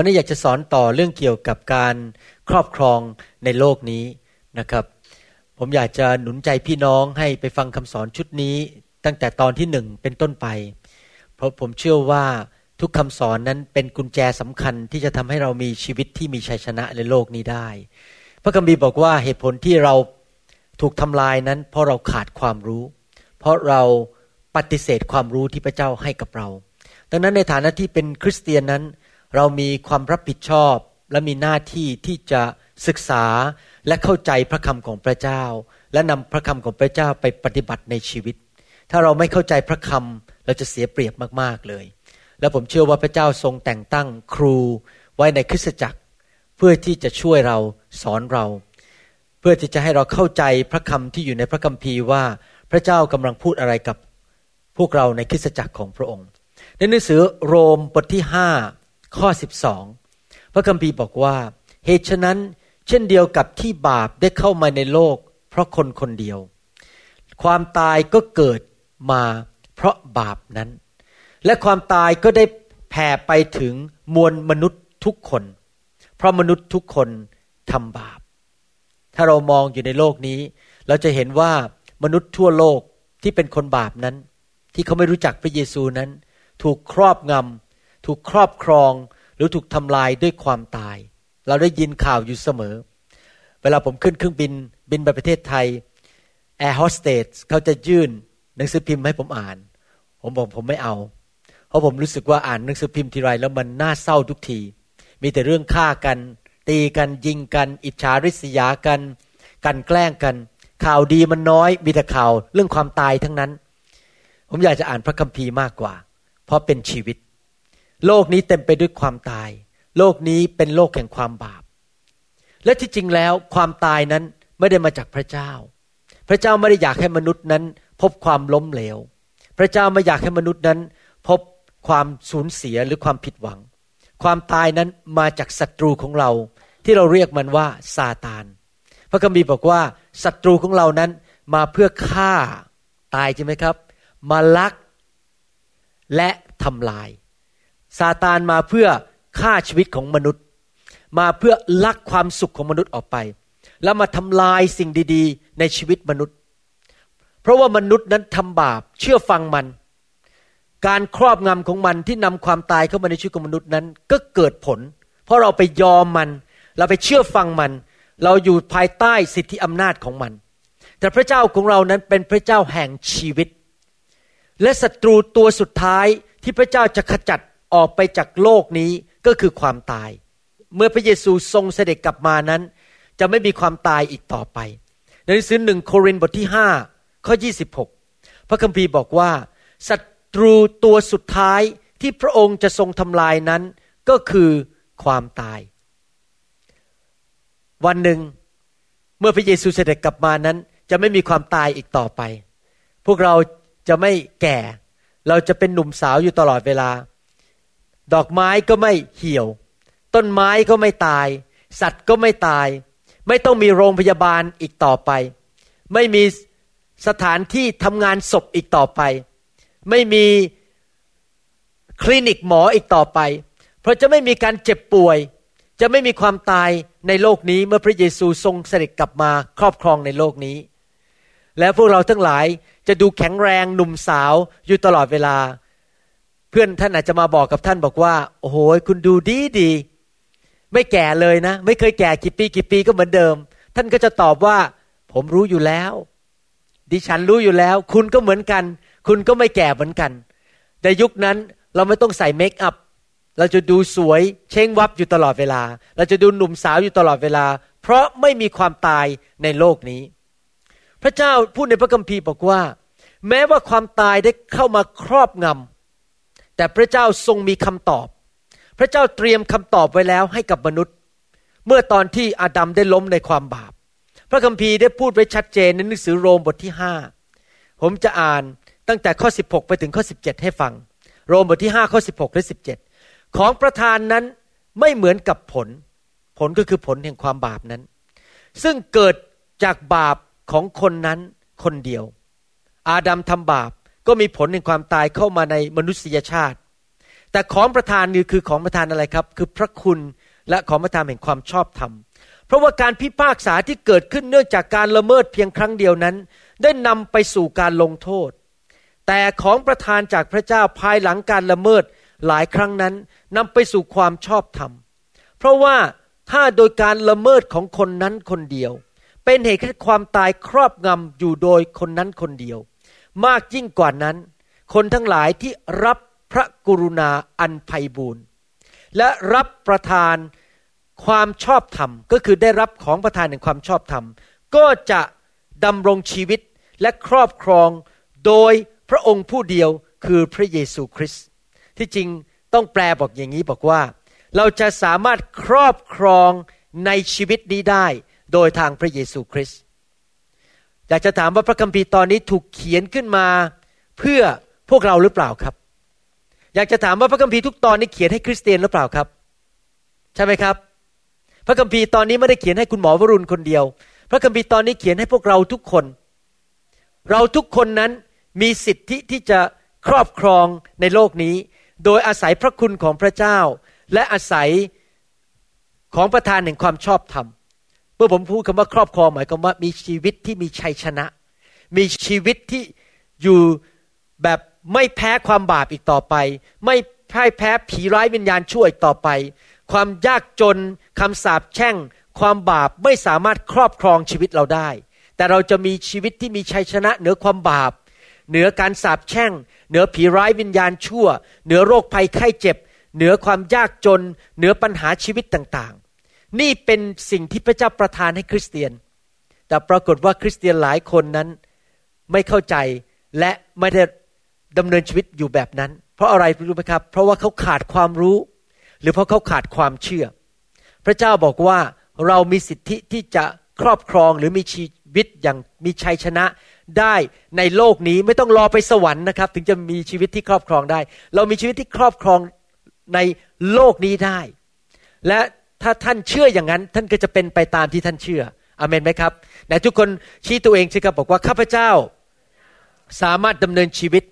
วันนี้อยากจะสอนต่อเรื่องเกี่ยวกับการครอบครองในโลกนี้นะครับ ผมอยากจะหนุนใจพี่น้องให้ไปฟังคำสอนชุดนี้ ตั้งแต่ตอนที่หนึ่งเป็นต้นไป เพราะผมเชื่อว่าทุกคำสอนนั้นเป็นกุญแจสำคัญที่จะทำให้เรามีชีวิตที่มีชัยชนะในโลกนี้ได้ พระคัมภีร์บอกว่าเหตุผลที่เราถูกทำลายนั้น เพราะเราขาดความรู้ เพราะเราปฏิเสธความรู้ที่พระเจ้าให้กับเรา ดังนั้นในฐานะที่เป็นคริสเตียนนั้น เรามีความรับผิดชอบและมีหน้าที่ที่จะศึกษาและเข้าใจพระคำของพระเจ้า และนำพระคำของพระเจ้าไปปฏิบัติในชีวิต ถ้าเราไม่เข้าใจพระคำเราจะเสียเปรียบมากๆเลย และผมเชื่อว่าพระเจ้าทรงแต่งตั้งครูไว้ในคริสตจักร เพื่อที่จะช่วยเราสอนเรา เพื่อที่จะให้เราเข้าใจพระคำที่อยู่ในพระคัมภีร์ว่าพระเจ้ากำลังพูดอะไรกับพวกเราในคริสตจักรของพระองค์ ในหนังสือโรมบทที่5 ข้อ 12 พระคัมภีร์บอกว่า เหตุฉะนั้นเช่นเดียวกับที่บาปได้เข้ามาในโลก เพราะคนคนเดียว ความตายก็เกิดมาเพราะบาปนั้น และความตายก็ได้แผ่ไปถึงมวลมนุษย์ทุกคน เพราะมนุษย์ทุกคนทำบาป ถ้าเรามองอยู่ในโลกนี้ เราจะเห็นว่ามนุษย์ทั่วโลกที่เป็นคนบาปนั้น ที่เขาไม่รู้จักพระเยซูนั้น ถูกครอบงำ ถูกครอบครองหรือถูกทำลายด้วยความตาย เราได้ยินข่าวอยู่เสมอ เวลาผมขึ้นเครื่องบินบินไปประเทศไทยแอร์โฮสเตสเขาจะยื่นหนังสือพิมพ์ให้ผมอ่าน ผมบอกผมไม่เอา เพราะผมรู้สึกว่าอ่านหนังสือพิมพ์ทีไรแล้วมันน่าเศร้าทุกที มีแต่เรื่องฆ่ากัน ตีกันยิงกัน อิจฉาริษยากัน กันแกล้งกัน ข่าวดีมันน้อย มีแต่ข่าวเรื่องความตายทั้งนั้น ผมอยากจะอ่านพระคัมภีร์มากกว่า เพราะเป็นชีวิต โลกนี้เต็มไปด้วยความตาย โลกนี้เป็นโลกแห่งความบาป และที่จริงแล้วความตายนั้นไม่ได้มาจากพระเจ้า พระเจ้าไม่ได้อยากให้มนุษย์นั้น พบความล้มเหลว พระเจ้าไม่อยากให้มนุษย์นั้น พบความสูญเสียหรือความผิดหวัง ความตายนั้นมาจากศัตรูของเรา ที่เราเรียกมันว่าซาตาน พระคัมภีร์บอกว่าศัตรูของเรานั้นมาเพื่อฆ่าตายใช่ไหมครับ มาลักและทำลาย ซาตานมาเพื่อฆ่าชีวิตของมนุษย์ มาเพื่อลักความสุขของมนุษย์ออกไป แล้วมาทำลายสิ่งดีๆ ในชีวิตมนุษย์ เพราะว่ามนุษย์นั้นทำบาปเชื่อฟังมัน การครอบงำของมันที่นำความตายเข้ามาในชีวิตของมนุษย์นั้นก็เกิดผล เพราะเราไปยอมมัน เราไปเชื่อฟังมัน เราอยู่ภายใต้สิทธิอำนาจของมัน แต่พระเจ้าของเรานั้นเป็นพระเจ้าแห่งชีวิต และศัตรูตัวสุดท้ายที่พระเจ้าจะขจัด ออกไปจากโลกนี้ก็คือความตาย เมื่อพระเยซูทรงเสด็จกลับมานั้น จะไม่มีความตายอีกต่อไป ในหนังสือหนึ่งโครินธ์บทที่5ข้อ26 พระคัมภีร์บอกว่าศัตรูตัวสุดท้ายที่พระองค์จะทรงทำลายนั้นก็คือความตาย วันหนึ่ง เมื่อพระเยซูเสด็จกลับมานั้น จะไม่มีความตายอีกต่อไป พวกเราจะไม่แก่ เราจะเป็นหนุ่มสาวอยู่ตลอดเวลา ดอกไม้ก็ไม่เหี่ยว ต้นไม้ก็ไม่ตาย สัตว์ก็ไม่ตาย ไม่ต้องมีโรงพยาบาลอีกต่อไป ไม่มีสถานที่ทำงานศพอีกต่อไป ไม่มีคลินิกหมออีกต่อไป เพราะจะไม่มีการเจ็บป่วย จะไม่มีความตายในโลกนี้เมื่อพระเยซูทรงเสด็จกลับมาครอบครองในโลกนี้ แล้วพวกเราทั้งหลายจะดูแข็งแรงหนุ่มสาวอยู่ตลอดเวลา เพื่อนท่านอาจจะมาบอกกับท่านบอกว่า โอ้โหคุณดูดีดี ไม่แก่เลยนะ ไม่เคยแก่กี่ปีกี่ปีก็เหมือนเดิม ท่านก็จะตอบว่า ผมรู้อยู่แล้ว ดิฉันรู้อยู่แล้ว คุณก็เหมือนกัน คุณก็ไม่แก่เหมือนกันแต่ยุคนั้นเราไม่ต้องใส่เมคอัพเราจะดูสวยเช้งวับอยู่ตลอดเวลา เราจะดูหนุ่มสาวอยู่ตลอดเวลา เพราะไม่มีความตายในโลกนี้ พระเจ้าพูดในพระคัมภีร์บอกว่า แม้ว่าความตายได้เข้ามาครอบงำ แต่พระเจ้าทรงมีคำตอบ พระเจ้าเตรียมคำตอบไว้แล้วให้กับมนุษย์ เมื่อตอนที่อาดัมได้ล้มในความบาป พระคัมภีร์ได้พูดไว้ชัดเจนในหนังสือโรมบทที่ห้าผมจะอ่านตั้งแต่ข้อ 16 ไปถึงข้อ 17 ให้ฟัง โรมบทที่5ข้อ 16 และ 17 ของประธานนั้นไม่เหมือนกับผล ผลก็คือผลแห่งความบาปนั้น ซึ่งเกิดจากบาปของคนนั้นคนเดียว อาดัมทำบาป ก็มีผลแห่งความตายเข้ามาในมนุษยชาติ แต่ของประทานนี่คือของประทานอะไรครับ คือพระคุณและของประทานแห่งความชอบธรรม เพราะว่าการพิพากษาที่เกิดขึ้นเนื่องจากการละเมิดเพียงครั้งเดียวนั้น ได้นำไปสู่การลงโทษ แต่ของประทานจากพระเจ้าภายหลังการละเมิดหลายครั้งนั้นนำไปสู่ความชอบธรรม เพราะว่าถ้าโดยการละเมิดของคนนั้นคนเดียว เป็นเหตุให้ความตายครอบงำอยู่โดยคนนั้นคนเดียว มากยิ่งกว่านั้น คนทั้งหลายที่รับพระกรุณาอันไพบูรณ์และรับประทานความชอบธรรม ก็คือได้รับของประทานแห่งความชอบธรรม ก็จะดำรงชีวิตและครอบครองโดยพระองค์ผู้เดียวคือพระเยซูคริสต์ที่จริงต้องแปลบอกอย่างนี้บอกว่า เราจะสามารถครอบครองในชีวิตนี้ได้โดยทางพระเยซูคริสต์ อยากจะถามว่าพระคัมภีร์ตอนนี้ถูกเขียนขึ้นมา เพื่อพวกเราหรือเปล่าครับ อยากจะถามว่าพระคัมภีร์ทุกตอนนี้เขียนให้คริสเตียนหรือเปล่าครับ ใช่ไหมครับ พระคัมภีร์ตอนนี้ไม่ได้เขียนให้คุณหมอวรุณคนเดียว พระคัมภีร์ตอนนี้เขียนให้พวกเราทุกคน เราทุกคนนั้นมีสิทธิที่จะครอบครองในโลกนี้ โดยอาศัยพระคุณของพระเจ้า และอาศัยของประทานแห่งความชอบธรรม เมื่อผมพูดคำว่าครอบครองหมายความว่ามีชีวิตที่มีชัยชนะ มีชีวิตที่อยู่แบบไม่แพ้ความบาปอีกต่อไป ไม่พ่ายแพ้ผีร้ายวิญญาณชั่วอีกต่อไป ความยากจนคำสาปแช่ง ความบาปไม่สามารถครอบครองชีวิตเราได้ แต่เราจะมีชีวิตที่มีชัยชนะเหนือความบาป เหนือการสาปแช่ง เหนือผีร้ายวิญญาณชั่ว เหนือโรคภัยไข้เจ็บ เหนือความยากจน เหนือปัญหาชีวิตต่างๆ นี่เป็นสิ่งที่พระเจ้าประทานให้คริสเตียน แต่ปรากฏว่าคริสเตียนหลายคนนั้นไม่เข้าใจและไม่ได้ดำเนินชีวิตอยู่แบบนั้น เพราะอะไรรู้ไหมครับ เพราะว่าเขาขาดความรู้ หรือเพราะเขาขาดความเชื่อ พระเจ้าบอกว่าเรามีสิทธิที่จะครอบครองหรือมีชีวิตอย่างมีชัยชนะได้ในโลกนี้ไม่ต้องรอไปสวรรค์นะครับ ถึงจะมีชีวิตที่ครอบครองได้ เรามีชีวิตที่ครอบครองในโลกนี้ได้ และ ถ้าท่านเชื่ออย่างนั้น ท่านก็จะเป็นไปตามที่ท่านเชื่ออเมนไหมครับไหนทุกคนชี้ตัวเองสิครับบอกว่าข้าพเจ้าสามารถดำเนินชีวิต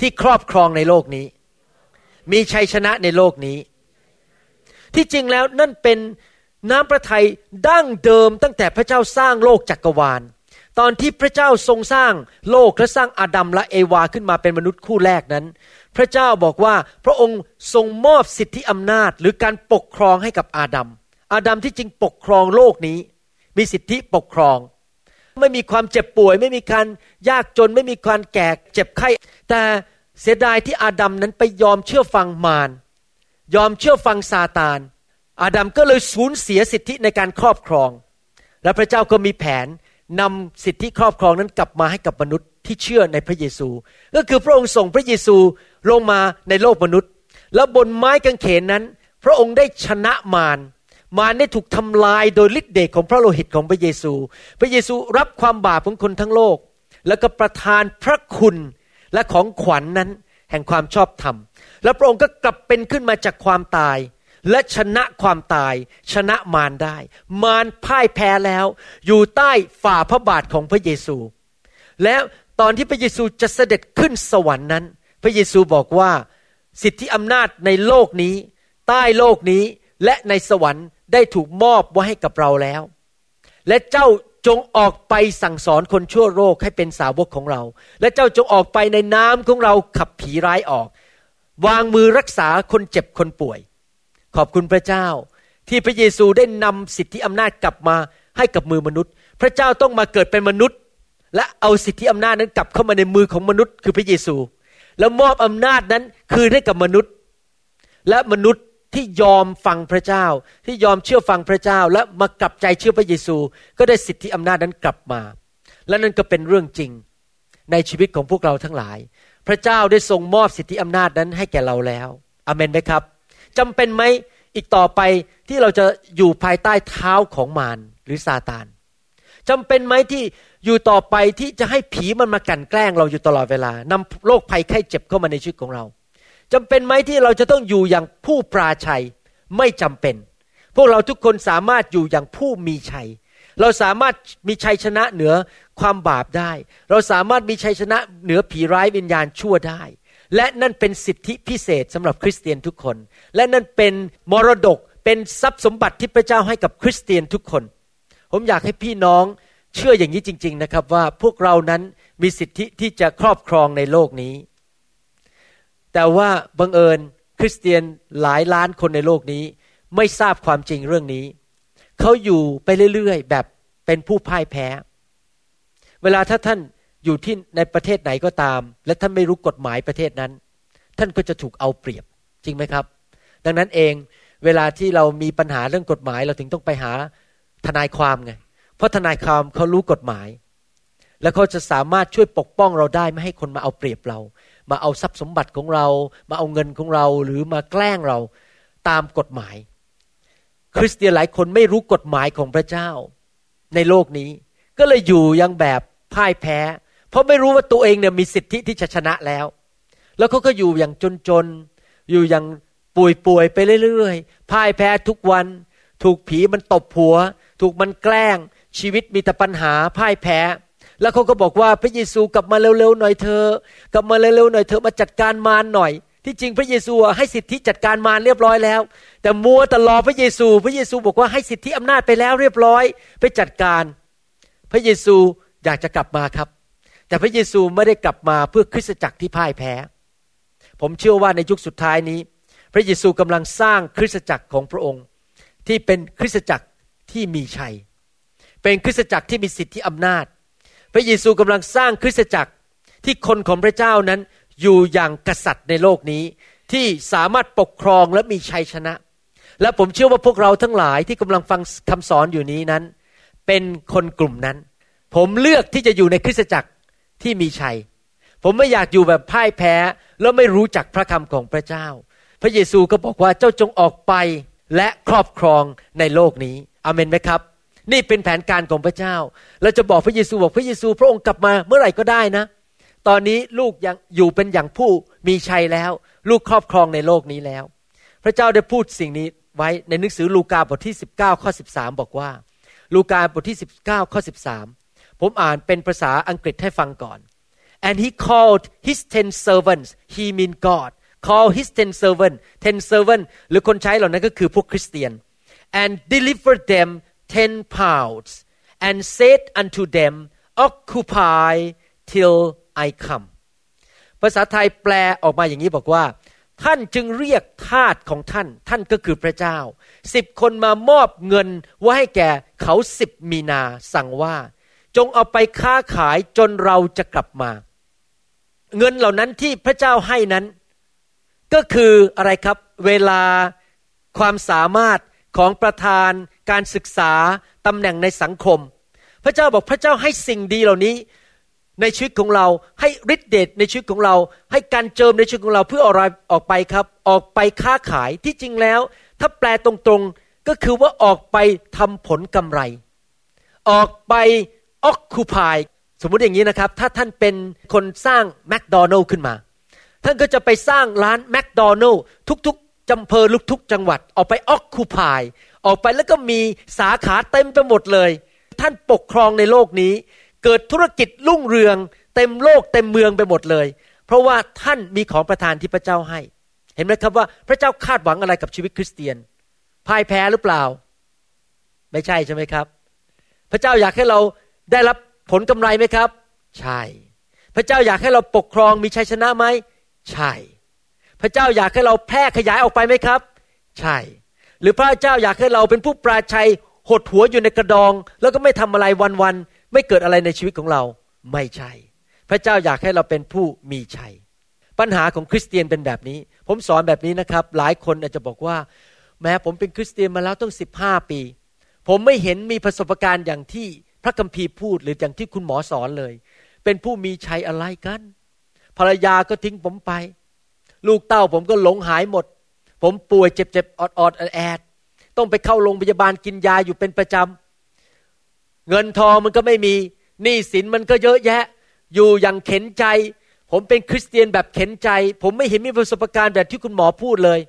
ที่ครอบครองในโลกนี้ มีชัยชนะในโลกนี้ ที่จริงแล้วนั่นเป็นน้ำพระทัยดั้งเดิมตั้งแต่พระเจ้าสร้างโลกจักกรวาล ตอนที่พระเจ้าทรงสร้างโลกและสร้างอาดัมและเอวาขึ้นมาเป็นมนุษย์คู่แรกนั้น พระเจ้าบอกว่าพระองค์ทรงมอบสิทธิอำนาจหรือการปกครองให้กับอาดัม อาดัมที่จริงปกครองโลกนี้ มีสิทธิปกครอง ไม่มีความเจ็บป่วย ไม่มีการยากจน ไม่มีการแก่เจ็บไข้ แต่เสียดายที่อาดัมนั้นไปยอมเชื่อฟังมาร ยอมเชื่อฟังซาตาน อาดัมก็เลยสูญเสียสิทธิในการครอบครอง และพระเจ้าก็มีแผนนำสิทธิครอบครองนั้นกลับมาให้กับมนุษย์ที่เชื่อในพระเยซู ก็คือพระองค์ส่งพระเยซู ลงมาในโลกมนุษย์ แล้วบนไม้กางเขนนั้น พระองค์ได้ชนะมารมารได้ถูกทำลายโดยฤทธิ์เดชของพระโลหิตของพระเยซู พระเยซูรับความบาปของคนทั้งโลก แล้วก็ประทานพระคุณและของขวัญนนั้นแห่งความชอบธรรม แล้วพระองค์ก็กลับเป็นขึ้นมาจากความตาย และชนะความตาย ชนะมารได้ มารพ่ายแพ้แล้ว อยู่ใต้ฝ่าพระบาทของพระเยซู แล้วตอนที่พระเยซูจะเสด็จขึ้นสวรรค์นั้น พระเยซูบอกว่าสิทธิอำนาจในโลกนี้ ใต้โลกนี้และในสวรรค์ได้ถูกมอบไว้ให้กับเราแล้ว และเจ้าจงออกไปสั่งสอนคนชั่วโลกให้เป็นสาวกของเรา และเจ้าจงออกไปในน้ำของเราขับผีร้ายออก วางมือรักษาคนเจ็บคนป่วย ขอบคุณพระเจ้า ที่พระเยซูได้นำสิทธิอำนาจกลับมาให้กับมือมนุษย์ พระเจ้าต้องมาเกิดเป็นมนุษย์ และเอาสิทธิอำนาจนั้นกลับเข้ามาในมือของมนุษย์ คือพระเยซู แล้วมอบอำนาจนั้นคืนให้กับมนุษย์ และมนุษย์ที่ยอมฟังพระเจ้า ที่ยอมเชื่อฟังพระเจ้า และมากลับใจเชื่อพระเยซู ก็ได้สิทธิอำนาจนั้นกลับมา และนั่นก็เป็นเรื่องจริงในชีวิตของพวกเราทั้งหลาย พระเจ้าได้ทรงมอบสิทธิอำนาจนั้นให้แก่เราแล้วอเมนไหมครับจำเป็นไหมอีกต่อไปที่เราจะอยู่ภายใต้เท้าของมารหรือซาตาน จำเป็นไหมที่อยู่ต่อไปที่จะให้ผีมันมากั่นแกล้งเราอยู่ตลอดเวลานำโรคภัยไข้เจ็บเข้ามาในชีวิตของเราจำเป็นไหมที่เราจะต้องอยู่อย่างผู้ปราชัยไม่จำเป็น พวกเราทุกคนสามารถอยู่อย่างผู้มีชัย เราสามารถมีชัยชนะเหนือความบาปได้ เราสามารถมีชัยชนะเหนือผีร้ายวิญญาณชั่วได้ และนั่นเป็นสิทธิพิเศษสำหรับคริสเตียนทุกคน และนั่นเป็นมรดกเป็นทรัพย์สมบัติที่พระเจ้าให้กับคริสเตียนทุกคน ผมอยากให้พี่น้องเชื่ออย่างนี้จริง ๆนะครับ ว่าพวกเรานั้นมีสิทธิที่จะครอบครองในโลกนี้ แต่ว่าบังเอิญคริสเตียนหลายล้านคนในโลกนี้ ไม่ทราบความจริงเรื่องนี้ เขาอยู่ไปเรื่อยๆ แบบเป็นผู้พ่ายแพ้ เวลาถ้าท่านอยู่ที่ในประเทศไหนก็ตาม และท่านไม่รู้กฎหมายประเทศนั้น ท่านก็จะถูกเอาเปรียบจริงไหมครับ ดังนั้นเองเวลาที่เรามีปัญหาเรื่องกฎหมายเราถึงต้องไปหา ทนายความไง เพราะทนายความเขารู้กฎหมาย แล้วเขาจะสามารถช่วยปกป้องเราได้ไม่ให้คนมาเอาเปรียบเรา มาเอาทรัพย์สมบัติของเรา มาเอาเงินของเราหรือมาแกล้งเราตามกฎหมาย คริสเตียนหลายคนไม่รู้กฎหมายของพระเจ้า ในโลกนี้ก็เลยอยู่ยังแบบพ่ายแพ้ เพราะไม่รู้ว่าตัวเองเนี่ยมีสิทธิที่จะชนะแล้ว แล้วเขาก็อยู่อย่างจนๆอยู่อย่างป่วยๆไปเรื่อยๆพ่ายแพ้ทุกวัน ถูกผีมันตบหัว ถูกมันแกล้งชีวิตมีแต่ปัญหาพ่ายแพ้ แล้วเขาก็บอกว่าพระเยซูกลับมาเร็วๆหน่อยเธอกลับมาเร็วๆหน่อยเธอมาจัดการมารหน่อย ที่จริงพระเยซูให้สิทธิจัดการมารเรียบร้อยแล้ว แต่มัวแตลอพระเยซู พระเยซูบอกว่าให้สิทธิอำนาจไปแล้วเรียบร้อย ไปจัดการ พระเยซูอยากจะกลับมาครับ แต่พระเยซูไม่ได้กลับมาเพื่อคริสตจักรที่พ่ายแพ้ ผมเชื่อว่าในยุคสุดท้ายนี้ พระเยซูกำลังสร้างคริสตจักรของพระองค์ ที่เป็นคริสตจักร ที่มีชัย เป็นคริสตจักรที่มีสิทธิอำนาจ พระเยซูกำลังสร้างคริสตจักรที่คนของพระเจ้านั้นอยู่อย่างกษัตริย์ในโลกนี้ที่สามารถปกครองและมีชัยชนะ และผมเชื่อว่าพวกเราทั้งหลายที่กำลังฟังคำสอนอยู่นี้นั้น เป็นคนกลุ่มนั้น ผมเลือกที่จะอยู่ในคริสตจักรที่มีชัย ผมไม่อยากอยู่แบบพ่ายแพ้แล้วไม่รู้จักพระคำของพระเจ้า พระเยซูก็บอกว่าเจ้าจงออกไป และครอบครองในโลกนี้อเมนไหมครับ นี่เป็นแผนการของพระเจ้า เราจะบอกพระเยซูบอกพระเยซู พระองค์กลับมาเมื่อไหร่ก็ได้นะ ตอนนี้ลูกยังอยู่เป็นอย่างผู้มีชัยแล้ว ลูกครอบครองในโลกนี้แล้ว พระเจ้าได้พูดสิ่งนี้ไว้ในหนังสือลูกาบทที่ 19ข้อ13 บอกว่า ลูกาบทที่ 19ข้อ13 ผมอ่านเป็นภาษาอังกฤษให้ฟังก่อน and he called his ten servants he mean God call his ten servant ten servant หรือคนใช้เหล่านั้นก็คือพวกคริสเตียน and delivered them ten pounds and said unto them occupy till I come ภาษาไทยแปลออกมาอย่างนี้บอกว่า ท่านจึงเรียกทาสของท่าน ท่านก็คือพระเจ้าสิบคนมามอบเงินไว่าให้แก่เขาสิบมีนาสั่งว่า จงเอาไปค้าขายจนเราจะกลับมา เงินเหล่านั้นที่พระเจ้าให้นั้น ก็คืออะไรครับเวลาความสามารถของประธานการศึกษาตำแหน่งในสังคม พระเจ้าบอกพระเจ้าให้สิ่งดีเหล่านี้ ในชีวิตของเราให้ฤทธิเดชในชีวิตของเรา ให้การเจิมในชีวิตของเราเพื่ออะไรออกไปครับ ออกไปค้าขายที่จริงแล้ว ถ้าแปลตรงๆก็คือว่าออกไปทำผลกำไร ออกไปออกคูพายสมมุติอย่างนี้นะครับ ถ้าท่านเป็นคนสร้างแมคโดนัลล์ขึ้นมา ท่านก็จะไปสร้างร้านแมคโดนัลล์ทุกๆจำเพอลุกทุกจังหวัดออกไปออกคูพายออกไปแล้วก็มีสาขาเต็มไปหมดเลย ท่านปกครองในโลกนี้ เกิดธุรกิจรุ่งเรือง เต็มโลกเต็มเมืองไปหมดเลย เพราะว่าท่านมีของประทานที่พระเจ้าให้ เห็นไหมครับว่าพระเจ้าคาดหวังอะไรกับชีวิตคริสเตียนพ่ายแพ้หรือเปล่า ไม่ใช่ใช่ไหมครับ พระเจ้าอยากให้เราได้รับผลกำไรไหมครับ ใช่ พระเจ้าอยากให้เราปกครองมีชัยชนะไหม ใช่ พระเจ้าอยากให้เราแพร่ขยายออกไปไหมครับ ใช่ หรือพระเจ้าอยากให้เราเป็นผู้ปราชัยหดหัวอยู่ในกระดอง แล้วก็ไม่ทำอะไรวันๆไม่เกิดอะไรในชีวิตของเรา ไม่ใช่ พระเจ้าอยากให้เราเป็นผู้มีชัย ปัญหาของคริสเตียนเป็นแบบนี้ ผมสอนแบบนี้นะครับ หลายคนอาจจะบอกว่า แม้ผมเป็นคริสเตียนมาแล้วต้องสิบห้าปี ผมไม่เห็นมีประสบการณ์อย่างที่พระคัมภีร์พูดหรืออย่างที่คุณหมอสอนเลย เป็นผู้มีชัยอะไรกัน ภรรยาก็ทิ้งผมไป ลูกเต้าผมก็หลงหายหมด ผมป่วยเจ็บเจ็บอดอดแอดต้องไปเข้าโรงพยาบาลกินยาอยู่เป็นประจำเงินทองมันก็ไม่มีหนี้สินมันก็เยอะแยะ อยู่อย่างเข็นใจ ผมเป็นคริสเตียนแบบเข็นใจ ผมไม่เห็นมีประสบการณ์แบบที่คุณหมอพูดเลย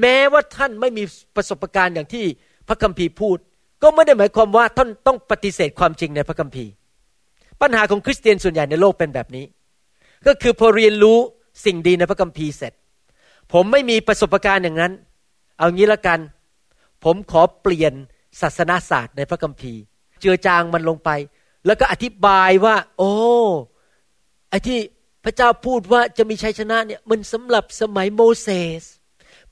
แม้ว่าท่านไม่มีประสบการณ์อย่างที่พระคัมภีร์พูด ก็ไม่ได้หมายความว่าท่านต้องปฏิเสธความจริงในพระคัมภีร์ ปัญหาของคริสเตียนส่วนใหญ่ในโลกเป็นแบบนี้ ก็คือพอเรียนรู้สิ่งดีในพระคัมภีร์เสร็จ ผมไม่มีประสบการณ์อย่างนั้น เอางี้ละกัน ผมขอเปลี่ยนศาสนาศาสตร์ในพระคัมภีร์ เจือจางมันลงไป แล้วก็อธิบายว่า โอ้ไอ้ที่พระเจ้าพูดว่าจะมีชัยชนะเนี่ยมันสำหรับสมัยโมเสส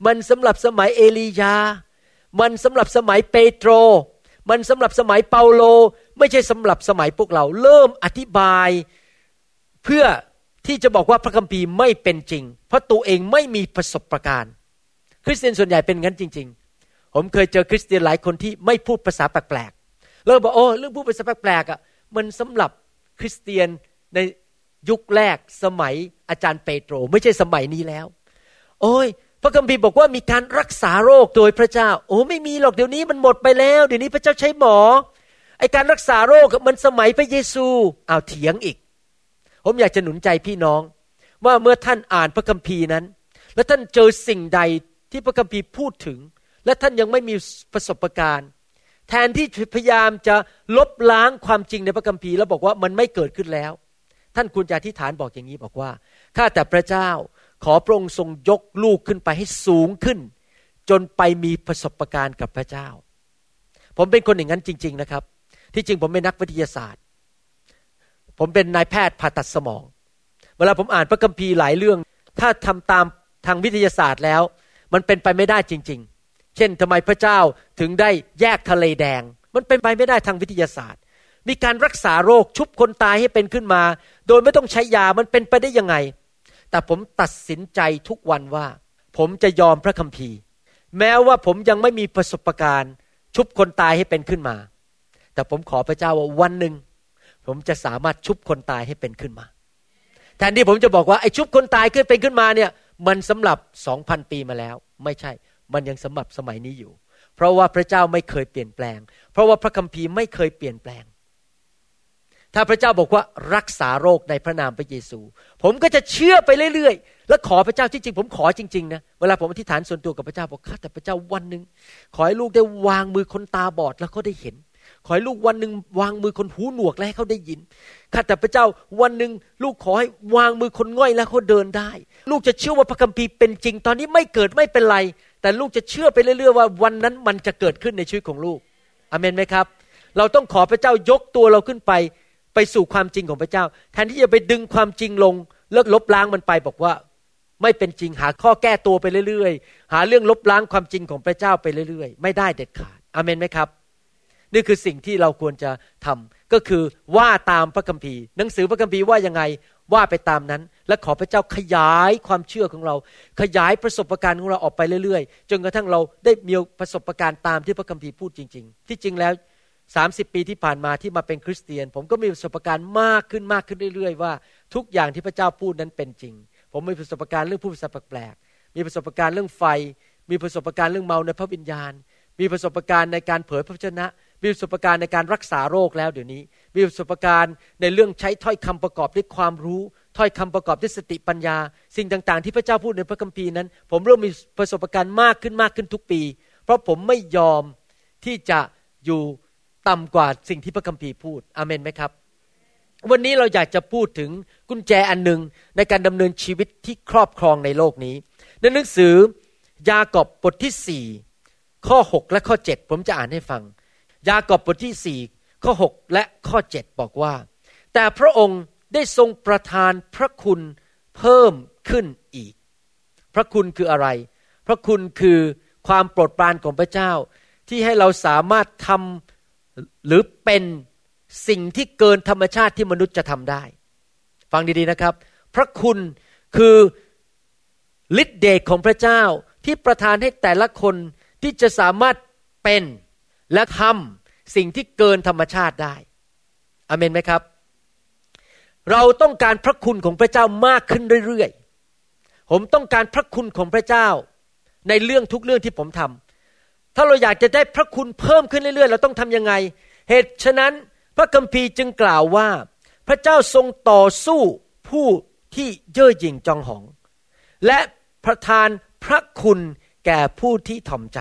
มันสำหรับสมัยเอลียา มันสำหรับสมัยเปโตร มันสำหรับสมัยเปาโล ไม่ใช่สำหรับสมัยพวกเรา เริ่มอธิบายเพื่อ ที่จะบอกว่าพระคัมภีร์ไม่เป็นจริง เพราะตัวเองไม่มีประสบการณ์ คริสเตียนส่วนใหญ่เป็นงั้นจริง ๆ ผมเคยเจอคริสเตียนหลายคนที่ไม่พูดภาษาแปลกๆแล้วบอกโอ้เรื่องพูดภาษาแปลกๆอะมันสำหรับคริสเตียนในยุคแรกสมัยอาจารย์เปโตร ไม่ใช่สมัยนี้แล้ว โอ้ยพระคัมภีร์บอกว่ามีการรักษาโรคโดยพระเจ้า โอ้ไม่มีหรอกเดี๋ยวนี้มันหมดไปแล้ว เดี๋ยวนี้พระเจ้าใช้หมอไอการรักษาโรคมันสมัยพระเยซูอ้าวเถียงอีก ผมอยากจะหนุนใจพี่น้อง ว่าเมื่อท่านอ่านพระคัมภีร์นั้น แล้วท่านเจอสิ่งใดที่พระคัมภีร์พูดถึง และท่านยังไม่มีประสบการณ์ แทนที่พยายามจะลบล้างความจริงในพระคัมภีร์แล้วบอกว่ามันไม่เกิดขึ้นแล้ว ท่านควรจะอธิษฐานบอกอย่างนี้บอกว่าข้าแต่พระเจ้าขอพระองค์ทรงยกลูกขึ้นไปให้สูงขึ้น จนไปมีประสบการณ์กับพระเจ้า ผมเป็นคนอย่างนั้นจริง ๆนะครับ ที่จริงผมเป็นนักวิทยาศาสตร์ ผมเป็นนายแพทย์ผ่าตัดสมอง เวลาผมอ่านพระคัมภีร์หลายเรื่อง ถ้าทำตามทางวิทยาศาสตร์แล้ว มันเป็นไปไม่ได้จริง ๆ เช่นทำไมพระเจ้าถึงได้แยกทะเลแดง มันเป็นไปไม่ได้ทางวิทยาศาสตร์ มีการรักษาโรคชุบคนตายให้เป็นขึ้นมา โดยไม่ต้องใช้ยามันเป็นไปได้ยังไง แต่ผมตัดสินใจทุกวันว่า ผมจะยอมพระคัมภีร์ แม้ว่าผมยังไม่มีประสบการณ์ ชุบคนตายให้เป็นขึ้นมา แต่ผมขอพระเจ้าว่าวันหนึ่ง ผมจะสามารถชุบคนตายให้เป็นขึ้นมา แทนที่ผมจะบอกว่าไอ้ชุบคนตายขึ้นเป็นขึ้นมาเนี่ย มันสำหรับสองพันปีมาแล้ว ไม่ใช่ มันยังสำหรับสมัยนี้อยู่ เพราะว่าพระเจ้าไม่เคยเปลี่ยนแปลง เพราะว่าพระคัมภีร์ไม่เคยเปลี่ยนแปลง ถ้าพระเจ้าบอกว่ารักษาโรคในพระนามพระเยซู ผมก็จะเชื่อไปเรื่อยๆ แล้วขอพระเจ้าจริงๆ ผมขอจริงๆนะเวลาผมอธิษฐานส่วนตัวกับพระเจ้าบอกข้าแต่พระเจ้าวันหนึ่งขอให้ลูกได้วางมือคนตาบอดแล้วเขาได้เห็น ขอให้ลูกวันหนึ่งวางมือคนหูหนวกแล้วให้เขาได้ยิน ข้าแต่พระเจ้าวันหนึ่งลูกขอให้วางมือคนง่อยแล้วเขาเดินได้ ลูกจะเชื่อว่าพระคัมภีร์เป็นจริง ตอนนี้ไม่เกิดไม่เป็นไร แต่ลูกจะเชื่อไปเรื่อยๆว่าวันนั้นมันจะเกิดขึ้นในชีวิตของลูก อเมนไหมครับ เราต้องขอพระเจ้ายกตัวเราขึ้นไป ไปสู่ความจริงของพระเจ้า แทนที่จะไปดึงความจริงลงเลิกลบล้างมันไปบอกว่าไม่เป็นจริงหาข้อแก้ตัวไปเรื่อยๆ หาเรื่องลบล้างความจริงของพระเจ้าไปเรื่อยๆ ไม่ได้เด็ดขาดอเมนไหมครับ นี่คือสิ่งที่เราควรจะทำก็คือว่าตามพระคัมภีร์ หนังสือพระคัมภีร์ว่ายังไงว่าไปตามนั้น และขอพระเจ้าขยายความเชื่อของเรา ขยายประสบการณ์ของเราออกไปเรื่อยๆ จนกระทั่งเราได้มีประสบการณ์ตามที่พระคัมภีร์พูดจริง ๆ ที่จริงแล้วสามสิบปีที่ผ่านมาที่มาเป็นคริสเตียน ผมก็มีประสบการณ์มากขึ้นมากขึ้นเรื่อยๆ ว่า ทุกอย่างที่พระเจ้าพูดนั้นเป็นจริง ผมมีประสบการณ์เรื่องผู้ภาษาแปลกๆมีประสบการณ์เรื่องไฟ มีประสบการณ์เรื่องเมาในพระวิญญาณ มีประสบการณ์ในการเผยพระชนะ มีประสบการณ์ในการรักษาโรคแล้วเดี๋ยวนี้ มีประสบการณ์ในเรื่องใช้ถ้อยคำประกอบด้วยความรู้ ถ้อยคำประกอบด้วยสติปัญญา สิ่งต่างๆ ที่พระเจ้าพูดในพระคัมภีร์นั้น ผมเริ่มมีประสบการณ์มากขึ้นมากขึ้นทุกปี เพราะผมไม่ยอมที่จะอยู่ต่ำกว่าสิ่งที่พระคัมภีร์พูดอเมนไหมครับ วันนี้เราอยากจะพูดถึงกุญแจอันหนึ่งในการดำเนินชีวิตที่ครอบครองในโลกนี้ ในหนังสือยากอบบทที่สี่ข้อ 6 และข้อ 7 ผมจะอ่านให้ฟัง ยากอบบทที่สี่ข้อ 6 และข้อ 7 บอกว่า แต่พระองค์ได้ทรงประทานพระคุณเพิ่มขึ้นอีก พระคุณคืออะไร พระคุณคือความโปรดปรานของพระเจ้า ที่ให้เราสามารถทำหรือเป็นสิ่งที่เกินธรรมชาติที่มนุษย์จะทำได้ ฟังดีๆนะครับ พระคุณคือฤทธิเดชของพระเจ้าที่ประทานให้แต่ละคนที่จะสามารถเป็น และทำสิ่งที่เกินธรรมชาติได้อเมนไหมครับ เราต้องการพระคุณของพระเจ้ามากขึ้นเรื่อยๆ ผมต้องการพระคุณของพระเจ้า ในเรื่องทุกเรื่องที่ผมทำถ้าเราอยากจะได้พระคุณเพิ่มขึ้นเรื่อยๆ เราต้องทำยังไง เหตุฉะนั้นพระคัมภีร์จึงกล่าวว่า พระเจ้าทรงต่อสู้ผู้ที่เย่อหยิ่งจองหอง และประทานพระคุณแก่ผู้ที่ถ่อมใจ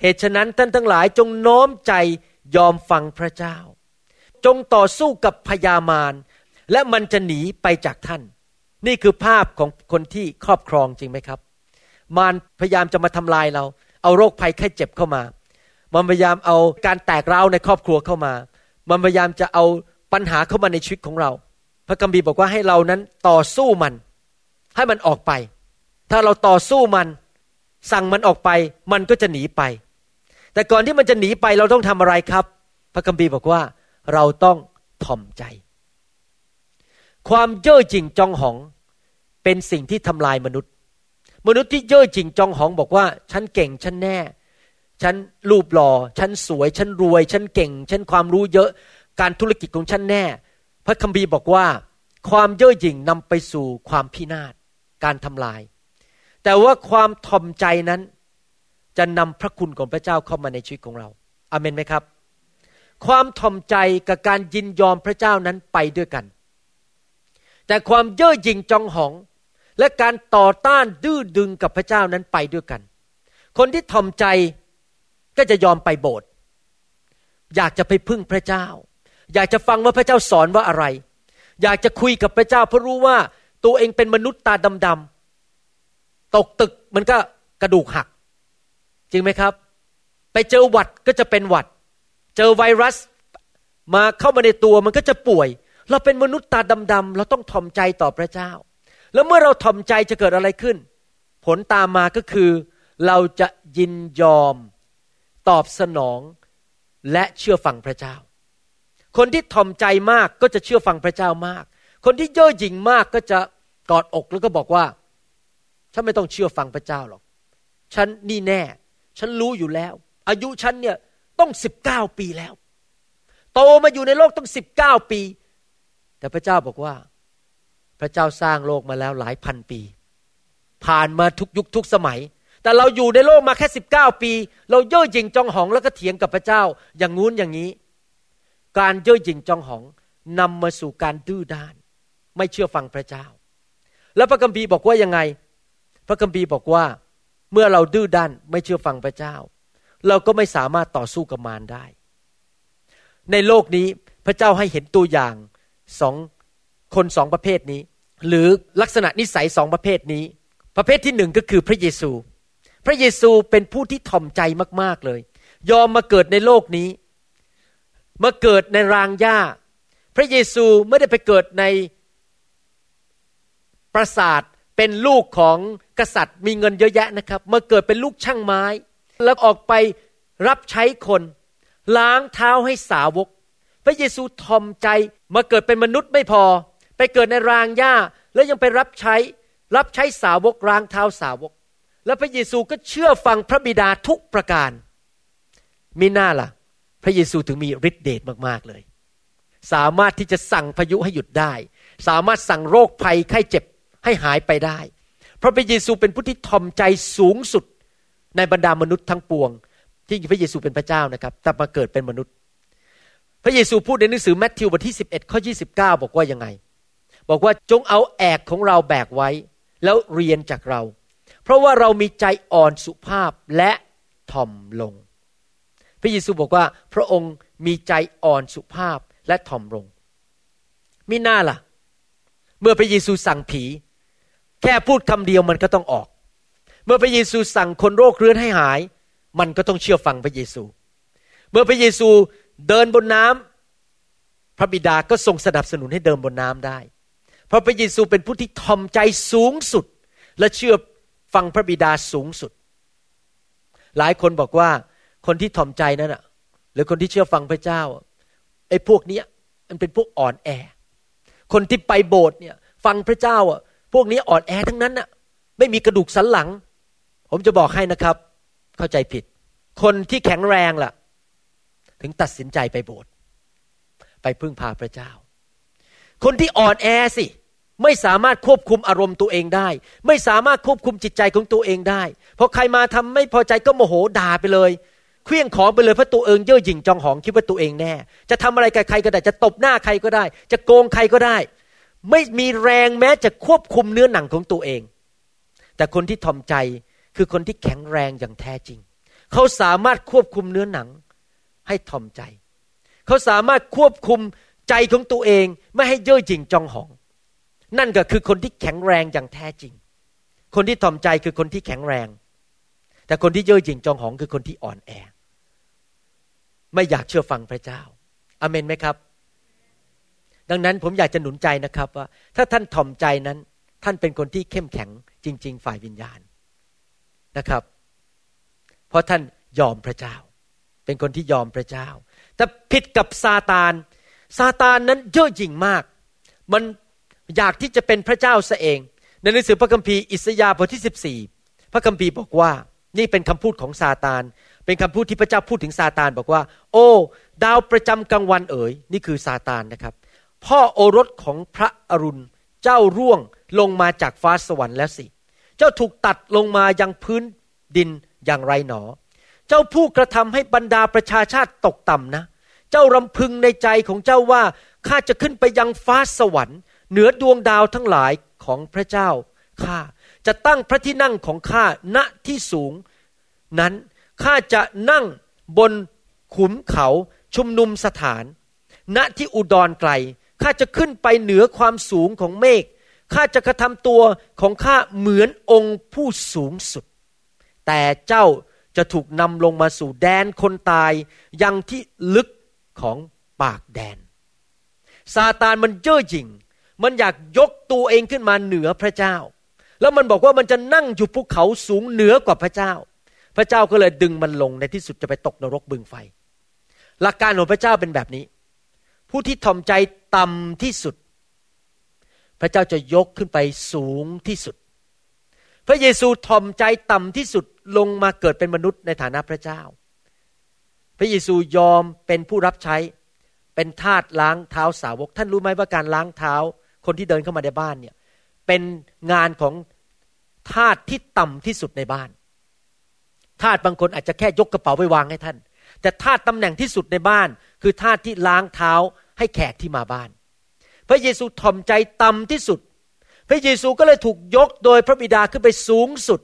เหตุฉะนั้นท่านทั้งหลายจงน้อมใจยอมฟังพระเจ้า จงต่อสู้กับพยามาร และมันจะหนีไปจากท่าน นี่คือภาพของคนที่ครอบครองจริงไหมครับ มารพยายามจะมาทำลายเรา เอาโรคภัยไข้เจ็บเข้ามา มันพยายามเอาการแตกร้าวในครอบครัวเข้ามา มันพยายามจะเอาปัญหาเข้ามาในชีวิตของเรา พระกัมภีบอกว่าให้เรานั้นต่อสู้มัน ให้มันออกไป ถ้าเราต่อสู้มัน สั่งมันออกไป มันก็จะหนีไป แต่ก่อนที่มันจะหนีไปเราต้องทำอะไรครับ พระกัมภีร์บอกว่าเราต้องถ่อมใจ ความเย่อหยิ่งจองหอง เป็นสิ่งที่ทำลายมนุษย์ มนุษย์ที่เย่อหยิ่งจองหองบอกว่า ฉันเก่งฉันแน่ ฉันรูปหล่อฉันสวย ฉันรวย ฉันเก่ง ฉันความรู้เยอะ การธุรกิจของฉันแน่ พระคัมภีร์บอกว่า ความเย่อหยิ่งนำไปสู่ความพินาศการทำลาย แต่ว่าความทอมใจนั้น จะนำพระคุณของพระเจ้าเข้ามาในชีวิตของเราอาเมนไหมครับ ความทอมใจกับการยินยอมพระเจ้านั้นไปด้วยกัน แต่ความเย่อหยิ่งจองหอง และการต่อต้านดื้อดึงกับพระเจ้านั้นไปด้วยกัน คนที่ทอมใจก็จะยอมไปโบสถ์อยากจะไปพึ่งพระเจ้า อยากจะฟังว่าพระเจ้าสอนว่าอะไร อยากจะคุยกับพระเจ้า เพราะรู้ว่าตัวเองเป็นมนุษย์ตาดำๆตกตึกมันก็กระดูกหัก จริงไหมครับ ไปเจอหวัดก็จะเป็นหวัด เจอไวรัสมาเข้ามาในตัวมันก็จะป่วย เราเป็นมนุษย์ตาดำๆเราต้องถ่อมใจต่อพระเจ้า แล้วเมื่อเราถ่อมใจจะเกิดอะไรขึ้น ผลตามมาก็คือ เราจะยินยอม ตอบสนองและเชื่อฟังพระเจ้า คนที่ถ่อมใจมากก็จะเชื่อฟังพระเจ้ามาก คนที่เย่อหยิ่งมากก็จะกอดอกแล้วก็บอกว่าฉันไม่ต้องเชื่อฟังพระเจ้าหรอก ฉันนี่แน่ ฉันรู้อยู่แล้ว อายุฉันเนี่ยต้องสิบเก้าปีแล้ว โตมาอยู่ในโลกต้องสิบเก้าปี แต่พระเจ้าบอกว่า พระเจ้าสร้างโลกมาแล้วหลายพันปี ผ่านมาทุกยุคทุกสมัย แต่เราอยู่ในโลกมาแค่สิบเก้าปี เราเย่อหยิ่งจองหองแล้วก็เถียงกับพระเจ้าอย่างงู้นอย่างนี้ การเย่อหยิ่งจองหองนำมาสู่การดื้อด้าน ไม่เชื่อฟังพระเจ้า แล้วพระคัมภีร์บอกว่ายังไง พระคัมภีร์บอกว่า เมื่อเราดื้อด้านไม่เชื่อฟังพระเจ้า เราก็ไม่สามารถต่อสู้กับมารได้ ในโลกนี้พระเจ้าให้เห็นตัวอย่างสองคนสองประเภทนี้ หรือลักษณะนิสัยสองประเภทนี้ ประเภทที่หนึ่งก็คือพระเยซู พระเยซูเป็นผู้ที่ถ่อมใจมากๆเลย ยอมมาเกิดในโลกนี้มาเกิดในรางหญ้า พระเยซูไม่ได้ไปเกิดในปราสาท เป็นลูกของกษัตริย์มีเงินเยอะแยะนะครับมาเกิดเป็นลูกช่างไม้ แล้วออกไปรับใช้คน ล้างเท้าให้สาวก พระเยซูทอมใจมาเกิดเป็นมนุษย์ไม่พอ ไปเกิดในรางหญ้าแล้วยังไปรับใช้ รับใช้สาวกรางเท้าสาวก แล้วพระเยซูก็เชื่อฟังพระบิดาทุกประการ มีหน้าล่ะ พระเยซูถึงมีฤทธิเดชมากๆเลย สามารถที่จะสั่งพายุให้หยุดได้ สามารถสั่งโรคภัยไข้เจ็บ ให้หายไปได้ เพราะพระเยซูเป็นผู้ที่ทอมใจสูงสุดในบรรดามนุษย์ทั้งปวง ที่พระเยซูเป็นพระเจ้านะครับ แต่มาเกิดเป็นมนุษย์ พระเยซูพูดในหนังสือแมทธิวบทที่ 11 ข้อ 29 บอกว่ายังไง บอกว่าจงเอาแอกของเราแบกไว้ แล้วเรียนจากเรา เพราะว่าเรามีใจอ่อนสุภาพและถ่อมลง พระเยซูบอกว่าพระองค์มีใจอ่อนสุภาพและถ่อมลงมิน่าล่ะ เมื่อพระเยซูสั่งผี แค่พูดคำเดียวมันก็ต้องออก เมื่อพระเยซูสั่งคนโรคเรื้อนให้หาย มันก็ต้องเชื่อฟังพระเยซู เมื่อพระเยซูเดินบนน้ำพระบิดาก็ทรงสนับสนุนให้เดินบนน้ำได้ เพราะพระเยซูเป็นผู้ที่ทอมใจสูงสุด และเชื่อฟังพระบิดาสูงสุด หลายคนบอกว่าคนที่ทอมใจนั้นอะ หรือคนที่เชื่อฟังพระเจ้าไอ้พวกเนี้ยมันเป็นพวกอ่อนแอ คนที่ไปโบสถ์เนี่ย ฟังพระเจ้าอะ พวกนี้อ่อนแอทั้งนั้นอะ ไม่มีกระดูกสันหลัง ผมจะบอกให้นะครับ เข้าใจผิด คนที่แข็งแรงล่ะ ถึงตัดสินใจไปโบสถ์ไปพึ่งพาพระเจ้า คนที่อ่อนแอสิไม่สามารถควบคุมอารมณ์ตัวเองได้ ไม่สามารถควบคุมจิตใจของตัวเองได้พอใครมาทำไม่พอใจก็โมโหด่าไปเลยเคลี้ยงของไปเลยเพราะตัวเองเย่อหยิ่งจองหองคิดว่าตัวเองแน่ จะทำอะไรกับใครก็ได้ จะตบหน้าใครก็ได้ จะโกงใครก็ได้ ไม่มีแรงแม้จะควบคุมเนื้อหนังของตัวเอง แต่คนที่ทอมใจคือคนที่แข็งแรงอย่างแท้จริง เขาสามารถควบคุมเนื้อหนังให้ทอมใจ เขาสามารถควบคุมใจของตัวเองไม่ให้เย่อหยิ่งจองหอง นั่นก็คือคนที่แข็งแรงอย่างแท้จริง คนที่ทอมใจคือคนที่แข็งแรง แต่คนที่เย่อหยิ่งจองหองคือคนที่อ่อนแอ ไม่อยากเชื่อฟังพระเจ้าอเมนไหมครับ ดังนั้นผมอยากจะหนุนใจนะครับว่า ถ้าท่านทอมใจนั้น ท่านเป็นคนที่เข้มแข็งจริง ๆ ฝ่ายวิญญาณนะครับ เพราะท่านยอมพระเจ้า เป็นคนที่ยอมพระเจ้า แต่ผิดกับซาตานซาตานนั้นเย่อหยิ่งมาก มันอยากที่จะเป็นพระเจ้าซะเอง ในหนังสือพระคัมภีร์อิสยาห์บทที่ 14 พระคัมภีร์บอกว่านี่เป็นคำพูดของซาตาน เป็นคำพูดที่พระเจ้าพูดถึงซาตานบอกว่า โอ้ ดาวประจำกลางวันเอ๋ยนี่คือซาตานนะครับ พ่อโอรสของพระอรุณ เจ้าร่วงลงมาจากฟ้าสวรรค์แล้วสิ เจ้าถูกตัดลงมายังพื้นดินอย่างไรหนอ เจ้าผู้กระทำให้บรรดาประชาชาติตกต่ำนะ เจ้ารำพึงในใจของเจ้าว่าข้าจะขึ้นไปยังฟ้าสวรรค์ เหนือดวงดาวทั้งหลายของพระเจ้าข้าจะตั้งพระที่นั่งของข้าณที่สูง นั้นข้าจะนั่งบนขุมเขาชุมนุมสถาน ณที่อุดรไกล ข้าจะขึ้นไปเหนือความสูงของเมฆข้าจะกระทำตัวของข้าเหมือนองค์ผู้สูงสุด แต่เจ้าจะถูกนำลงมาสู่แดนคนตายยังที่ลึกของปากแดน ซาตานมันเย่อหยิ่ง มันอยากยกตัวเองขึ้นมาเหนือพระเจ้า แล้วมันบอกว่ามันจะนั่งอยู่ภูเขาสูงเหนือกว่าพระเจ้า พระเจ้าก็เลยดึงมันลงในที่สุดจะไปตกนรกบึงไฟ หลักการของพระเจ้าเป็นแบบนี้ ผู้ที่ทอมใจต่ำที่สุด พระเจ้าจะยกขึ้นไปสูงที่สุด พระเยซูทอมใจต่ำที่สุดลงมาเกิดเป็นมนุษย์ในฐานะพระเจ้า พระเยซูยอมเป็นผู้รับใช้ เป็นทาสล้างเท้าสาวก ท่านรู้ไหมว่าการล้างเท้า คนที่เดินเข้ามาในบ้านเนี่ยเป็นงานของทาสที่ต่ำที่สุดในบ้าน ทาสบางคนอาจจะแค่ยกกระเป๋าไปวางให้ท่าน แต่ทาสตำแหน่งที่สุดในบ้าน คือทาสที่ล้างเท้าให้แขกที่มาบ้าน พระเยซูถ่อมใจต่ำที่สุด พระเยซูก็เลยถูกยกโดยพระบิดาขึ้นไปสูงสุด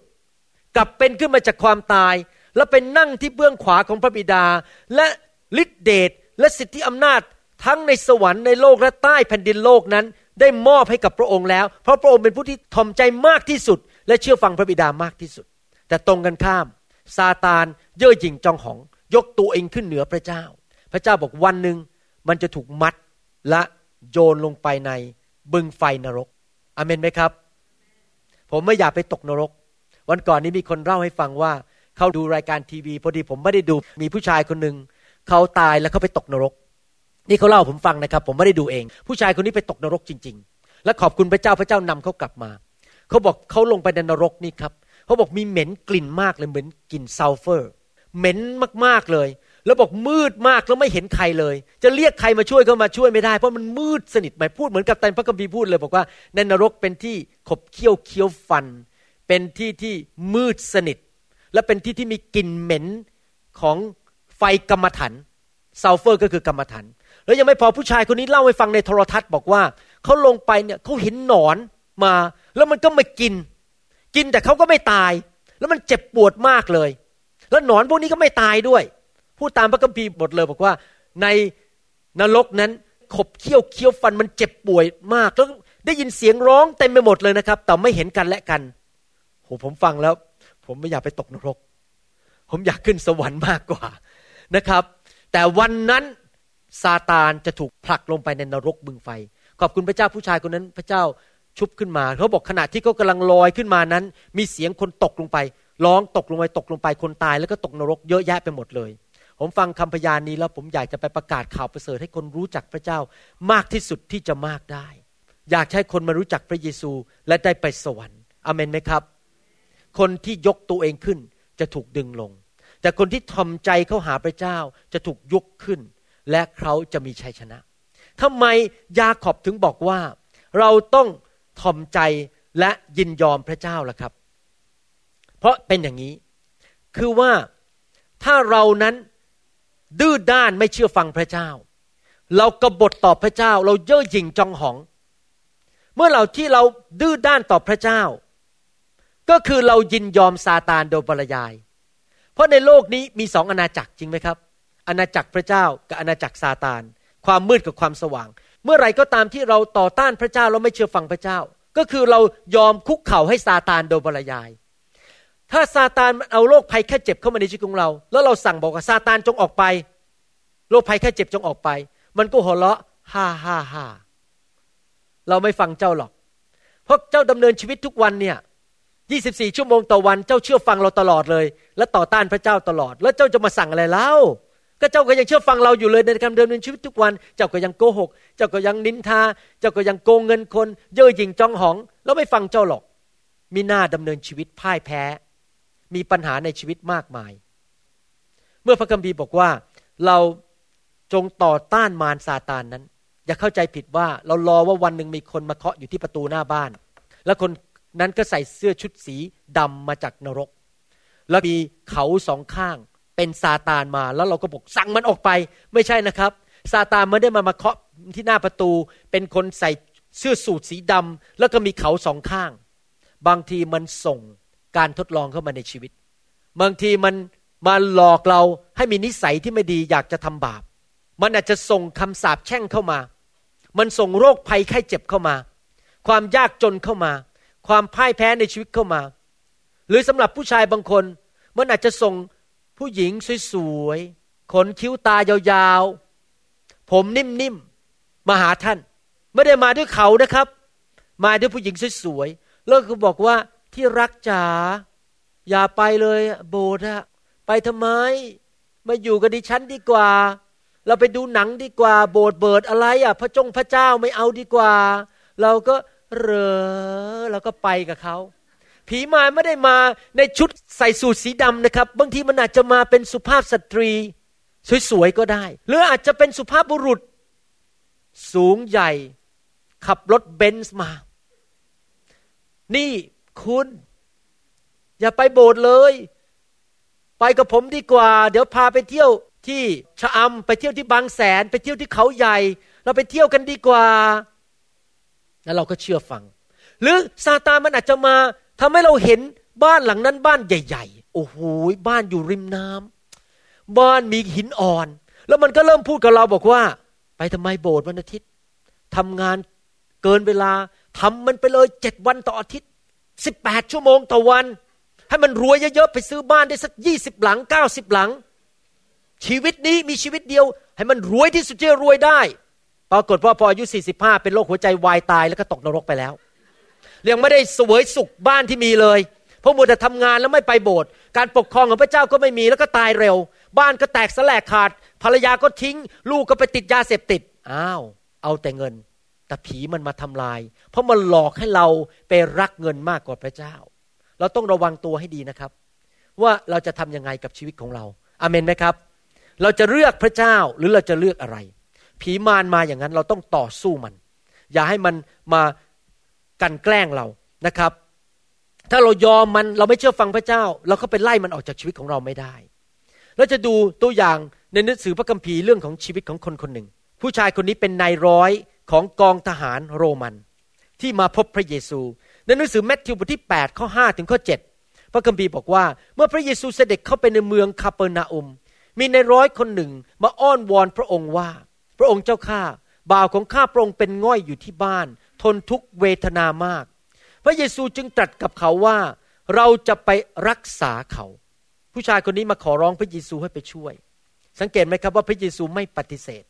กลับเป็นขึ้นมาจากความตาย และเป็นนั่งที่เบื้องขวาของพระบิดา และฤทธิเดชและสิทธิอำนาจทั้งในสวรรค์ในโลกและใต้แผ่นดินโลกนั้น ได้มอบให้กับพระองค์แล้ว เพราะพระองค์เป็นผู้ที่ถ่อมใจมากที่สุด และเชื่อฟังพระบิดามากที่สุด แต่ตรงกันข้ามซาตานเย่อหยิ่งจองหอง ยกตัวเองขึ้นเหนือพระเจ้า พระเจ้าบอกวันหนึ่งมันจะถูกมัดและโยนลงไปในบึงไฟนรกอเมนไหมครับ ผมไม่อยากไปตกนรก วันก่อนนี้มีคนเล่าให้ฟังว่า เขาดูรายการทีวี พอดีผมไม่ได้ดูมีผู้ชายคนหนึ่งเขาตายแล้วเขาไปตกนรก นี่เขาเล่าผมฟังนะครับ ผมไม่ได้ดูเอง ผู้ชายคนนี้ไปตกนรกจริง ๆ และขอบคุณพระเจ้าพระเจ้านำเขากลับมาเขาบอกเขาลงไปในนรกนี่ครับเขาบอกมีเหม็นกลิ่นมากเลยเหมือนกลิ่นซัลเฟอร์ เหม็นมากๆเลย แล้วบอกมืดมากแล้วไม่เห็นใครเลย จะเรียกใครมาช่วยก็มาช่วยไม่ได้เพราะมันมืดสนิทหมายพูดเหมือนกับแต่พระคัมภีร์พูดเลยบอกว่าในนรกเป็นที่ขบเขี้ยวเคี้ยวฟัน เป็นที่ที่มืดสนิท และเป็นที่ที่มีกลิ่นเหม็นของไฟกำมะถันซัลเฟอร์ก็คือกำมะถันแล้วยังไม่พอผู้ชายคนนี้เล่าให้ฟังในโทรทัศน์บอกว่าเขาลงไปเนี่ยเขาเห็นหนอนมา แล้วมันก็มากิน กินแต่เขาก็ไม่ตาย แล้วมันเจ็บปวดมากเลย แล้วหนอนพวกนี้ก็ไม่ตายด้วย พูดตามพระคัมภีร์บทเลยบอกว่า ในนรกนั้นขบเคี้ยวเคี้ยวฟันมันเจ็บป่วยมากแล้วได้ยินเสียงร้องเต็มไปหมดเลยนะครับ แต่ไม่เห็นกันและกันโหผมฟังแล้ว ผมไม่อยากไปตกนรก ผมอยากขึ้นสวรรค์มากกว่านะครับ แต่วันนั้นซาตานจะถูกผลักลงไปในนรกบึงไฟ ขอบคุณพระเจ้าผู้ชายคนนั้น พระเจ้าชุบขึ้นมาเขาบอกขณะที่เขากำลังลอยขึ้นมานั้น มีเสียงคนตกลงไป ร้องตกลงไปตกลงไปคนตายแล้วก็ตกนรกเยอะแยะไปหมดเลย ผมฟังคำพยานนี้แล้วผมอยากจะไปประกาศข่าวประเสริฐให้คนรู้จักพระเจ้ามากที่สุดที่จะมากได้ อยากให้คนมารู้จักพระเยซูและได้ไปสวรรค์อเมนไหมครับ คนที่ยกตัวเองขึ้นจะถูกดึงลง แต่คนที่ทอมใจเข้าหาพระเจ้าจะถูกยกขึ้น และเขาจะมีชัยชนะทำไมยาขอบถึงบอกว่า เราต้องทอมใจและยินยอมพระเจ้าล่ะครับ เพราะเป็นอย่างนี้ คือว่าถ้าเรานั้น ดื้อด้านไม่เชื่อฟังพระเจ้า เรากบฏต่อพระเจ้า เราเย่อหยิ่งจองหอง เมื่อเราที่เราดื้อด้านต่อพระเจ้า ก็คือเรายินยอมซาตานโดยปรยาย เพราะในโลกนี้มีสองอาณาจักรจริงไหมครับ อาณาจักรพระเจ้ากับอาณาจักรซาตาน ความมืดกับความสว่าง เมื่อไรก็ตามที่เราต่อต้านพระเจ้าเราไม่เชื่อฟังพระเจ้า ก็คือเรายอมคุกเข่าให้ซาตานโดยปรยาย ถ้าซาตานเอาโรคภัยแค่เจ็บเข้ามาในชีวิตของเรา แล้วเราสั่งบอกว่าซาตานจงออกไปโรคภัยแค่เจ็บจงออกไป มันก็หัวเราะฮ่าฮ่าฮ่าเราไม่ฟังเจ้าหรอก เพราะเจ้าดำเนินชีวิตทุกวันเนี่ย24 ชั่วโมงต่อวันเจ้าเชื่อฟังเราตลอดเลย และต่อต้านพระเจ้าตลอด แล้วเจ้าจะมาสั่งอะไรเล่าก็เจ้าก็ยังเชื่อฟังเราอยู่เลยในการดำเนินชีวิตทุกวัน เจ้าก็ยังโกหก เจ้าก็ยังนินทา เจ้าก็ยังโกงเงินคน เย่อหยิ่งจองหอง แล้วไม่ฟังเจ้าหรอก มีหน้าดำเนินชีวิตพ่ายแพ้ มีปัญหาในชีวิตมากมาย เมื่อพระคัมภีร์บอกว่าเราจงต่อต้านมารซาตานนั้น อย่าเข้าใจผิดว่าเรารอว่าวันหนึ่งมีคนมาเคาะอยู่ที่ประตูหน้าบ้าน แล้วคนนั้นก็ใส่เสื้อชุดสีดำมาจากนรก แล้วมีเขาสองข้างเป็นซาตานมาแล้วเราก็บอกสั่งมันออกไป ไม่ใช่นะครับซาตานไม่ได้มามาเคาะที่หน้าประตู เป็นคนใส่เสื้อสูทสีดำแล้วก็มีเขาสองข้าง บางทีมันส่ง การทดลองเข้ามาในชีวิต บางทีมันมาหลอกเราให้มีนิสัยที่ไม่ดีอยากจะทำบาป มันอาจจะส่งคำสาปแช่งเข้ามา มันส่งโรคภัยไข้เจ็บเข้ามา ความยากจนเข้ามา ความพ่ายแพ้ในชีวิตเข้ามา หรือสำหรับผู้ชายบางคน มันอาจจะส่งผู้หญิงสวยๆขนคิ้วตายาวๆ ผมนิ่มๆ มาหาท่าน ไม่ได้มาด้วยเขานะครับ มาด้วยผู้หญิงสวยๆ แล้วก็บอกว่า ที่รักจ๋าอย่าไปเลยโบสถ์อะไปทำไม มาอยู่กับดิฉันดีกว่า เราไปดูหนังดีกว่า โบสถ์เบิดอะไรอะพระจงพระเจ้าไม่เอาดีกว่า เราก็เรอเราก็ไปกับเขาผีมารไม่ได้มาในชุดใส่สูทสีดำนะครับ บางทีมันอาจจะมาเป็นสุภาพสตรี สวยๆก็ได้ หรืออาจจะเป็นสุภาพบุรุษ สูงใหญ่ ขับรถเบนซ์มา นี่ คุณ อย่าไปโบสถ์เลย ไปกับผมดีกว่า เดี๋ยวพาไปเที่ยวที่ชะอำไปเที่ยวที่บางแสน ไปเที่ยวที่เขาใหญ่ เราไปเที่ยวกันดีกว่า แล้วเราก็เชื่อฟัง หรือซาตานมันอาจจะมาทำให้เราเห็นบ้านหลังนั้นบ้านใหญ่ ๆ โอ้โหบ้านอยู่ริมน้ำบ้านมีหินอ่อน แล้วมันก็เริ่มพูดกับเราบอกว่า ไปทำไมโบสถ์วันอาทิตย์ทำงานเกินเวลาทำมันไปเลยเจ็ดวันต่ออาทิตย์ สิบแปดชั่วโมงต่อวัน ให้มันรวยเยอะๆไปซื้อบ้านได้สักยี่สิบหลังเก้าสิบหลัง ชีวิตนี้มีชีวิตเดียว ให้มันรวยที่สุดจะรวยได้ ปรากฏว่าพออายุสี่สิบห้าเป็นโรคหัวใจวายตายแล้วก็ตกนรกไปแล้วยังไม่ได้สวยสุขบ้านที่มีเลยเพราะมัวแต่ทำงานแล้วไม่ไปโบสถ์การปกครองของพระเจ้าก็ไม่มีแล้วก็ตายเร็ว บ้านก็แตกสลายขาด ภรรยาก็ทิ้ง ลูกก็ไปติดยาเสพติดอ้าวเอาแต่เงิน แต่ผีมันมาทำลาย เพราะมันหลอกให้เราไปรักเงินมากกว่าพระเจ้า เราต้องระวังตัวให้ดีนะครับ ว่าเราจะทํำยังไงกับชีวิตของเราอเมนไหมครับ เราจะเลือกพระเจ้าหรือเราจะเลือกอะไร ผีมารมาอย่างนั้นเราต้องต่อสู้มัน อย่าให้มันมากันแกล้งเรานะครับ ถ้าเรายอมมันเราไม่เชื่อฟังพระเจ้า เราก็ไปไล่มันออกจากชีวิตของเราไม่ได้ เราจะดูตัวอย่างในหนังสือพระคัมภีร์เรื่องของชีวิตของคนคนหนึ่ง ผู้ชายคนนี้เป็นนายร้อย ของกองทหารโรมัน ที่มาพบพระเยซู ในหนังสือแมทธิวบทที่ 8 ข้อ 5 ถึงข้อ 7 พระคัมภีร์บอกว่า เมื่อพระเยซูเสด็จเข้าไปในเมืองคาเปอร์นาอุม มีในร้อยคนหนึ่งมาอ้อนวอนพระองค์ว่า พระองค์เจ้าข้าบ่าวของข้าพระองค์เป็นง่อยอยู่ที่บ้าน ทนทุกเวทนามาก พระเยซูจึงตรัสกับเขาว่าเราจะไปรักษาเขา ผู้ชายคนนี้มาขอร้องพระเยซูให้ไปช่วย สังเกตไหมครับว่าพระเยซูไม่ปฏิเสธ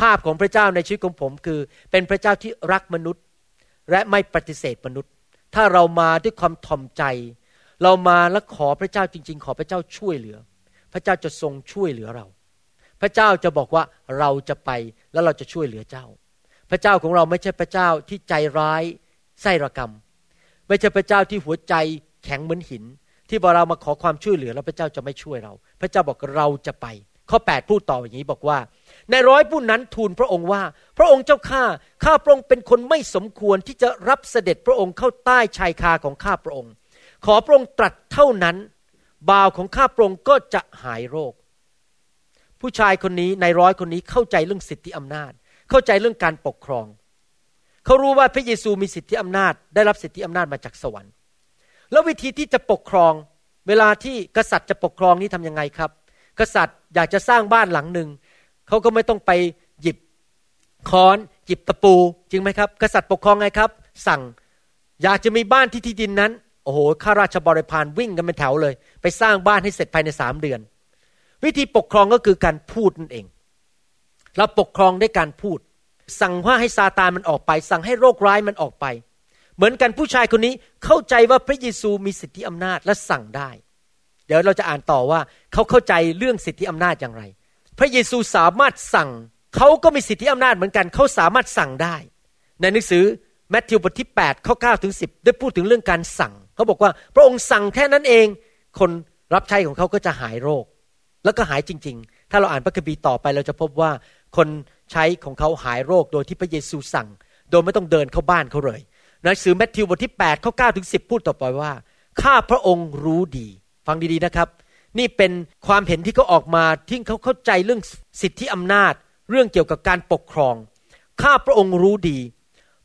ภาพของพระเจ้าในชีวิตของผมคือ เป็นพระเจ้าที่รักมนุษย์ และไม่ปฏิเสธมนุษย์ ถ้าเรามาด้วยความถ่อมใจ เรามาแล้วขอพระเจ้าจริง ๆ ขอพระเจ้าช่วยเหลือ พระเจ้าจะทรงช่วยเหลือเรา พระเจ้าจะบอกว่าเราจะไปแล้วเราจะช่วยเหลือเจ้า พระเจ้าของเราไม่ใช่พระเจ้าที่ใจร้ายไส้ระกรรม ไม่ใช่พระเจ้าที่หัวใจแข็งเหมือนหิน ที่พอเรามาขอความช่วยเหลือแล้วพระเจ้าจะไม่ช่วยเรา พระเจ้าบอกเราจะไป ข้อ 8 พูดต่ออย่างนี้บอกว่า ในร้อยผู้นั้นทูลพระองค์ว่า พระองค์เจ้าข้าข้าพระองค์เป็นคนไม่สมควรที่จะรับเสด็จพระองค์เข้าใต้ชายคาของข้าพระองค์ ขอพระองค์ตรัสเท่านั้นบ่าวของข้าพระองค์ก็จะหายโรค ผู้ชายคนนี้ในร้อยคนนี้เข้าใจเรื่องสิทธิอำนาจ เข้าใจเรื่องการปกครอง เขารู้ว่าพระเยซูมีสิทธิอำนาจ ได้รับสิทธิอำนาจมาจากสวรรค์ แล้ววิธีที่จะปกครอง เวลาที่กษัตริย์จะปกครองนี้ทำยังไงครับ กษัตริย์อยากจะสร้างบ้านหลังหนึ่ง เขาก็ไม่ต้องไปหยิบค้อนหยิบตะปู จริงไหมครับ กษัตริย์ปกครองไงครับ สั่งอยากจะมีบ้านที่ที่ดินนั้น โอ้โหข้าราชบริพารวิ่งกันเป็นแถวเลย ไปสร้างบ้านให้เสร็จภายในสามเดือน วิธีปกครองก็คือการพูดนั่นเอง เราปกครองด้วยการพูด สั่งว่าให้ซาตานมันออกไป สั่งให้โรคร้ายมันออกไป เหมือนกันผู้ชายคนนี้เข้าใจว่าพระเยซูมีสิทธิอำนาจและสั่งได้ เดี๋ยวเราจะอ่านต่อว่าเขาเข้าใจเรื่องสิทธิอำนาจอย่างไร พระเยซูสามารถสั่ง เขาก็มีสิทธิอำนาจเหมือนกัน เขาสามารถสั่งได้ ในหนังสือแมทธิวบทที่8ข้อ9ถึง10 ได้พูดถึงเรื่องการสั่ง เขาบอกว่าพระองค์สั่งแค่นั้นเอง คนรับใช้ของเขาก็จะหายโรค แล้วก็หายจริง ๆ ถ้าเราอ่านพระคัมภีร์ต่อไปเราจะพบว่าคนใช้ของเขาหายโรคโดยที่พระเยซูสั่ง โดยไม่ต้องเดินเข้าบ้านเขาเลยหนังสือแมทธิวบทที่8ข้อ9ถึง10 พูดต่อไปว่าข้าพระองค์รู้ดี ฟังดีๆนะครับ นี่เป็นความเห็นที่เขาออกมาที่เขาเข้าใจเรื่องสิทธิอำนาจ เรื่องเกี่ยวกับการปกครอง ข้าพระองค์รู้ดี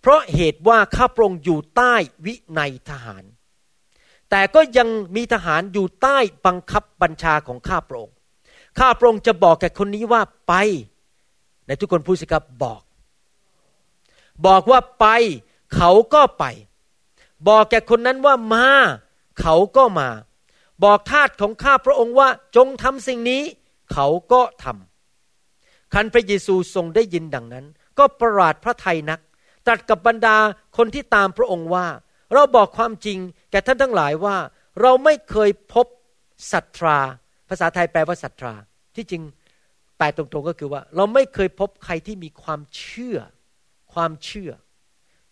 เพราะเหตุว่าข้าพระองค์อยู่ใต้วินัยทหาร แต่ก็ยังมีทหารอยู่ใต้บังคับบัญชาของข้าพระองค์ ข้าพระองค์จะบอกแก่คนนี้ว่าไปในทุกคนพูดสิครับบอก บอกว่าไป เขาก็ไป บอกแก่คนนั้นว่ามา เขาก็มา บอกทาสของข้าพระองค์ว่าจงทำสิ่งนี้ เขาก็ทำคันพระเยซูทรงได้ยินดังนั้น ก็ประหลาดพระไทยนัก ตรัสกับบรรดาคนที่ตามพระองค์ว่า เราบอกความจริงแก่ท่านทั้งหลายว่า เราไม่เคยพบศรัทธาภาษาไทยแปลว่าศรัทธาที่จริงแปลตรงๆก็คือว่า เราไม่เคยพบใครที่มีความเชื่อ ความเชื่อ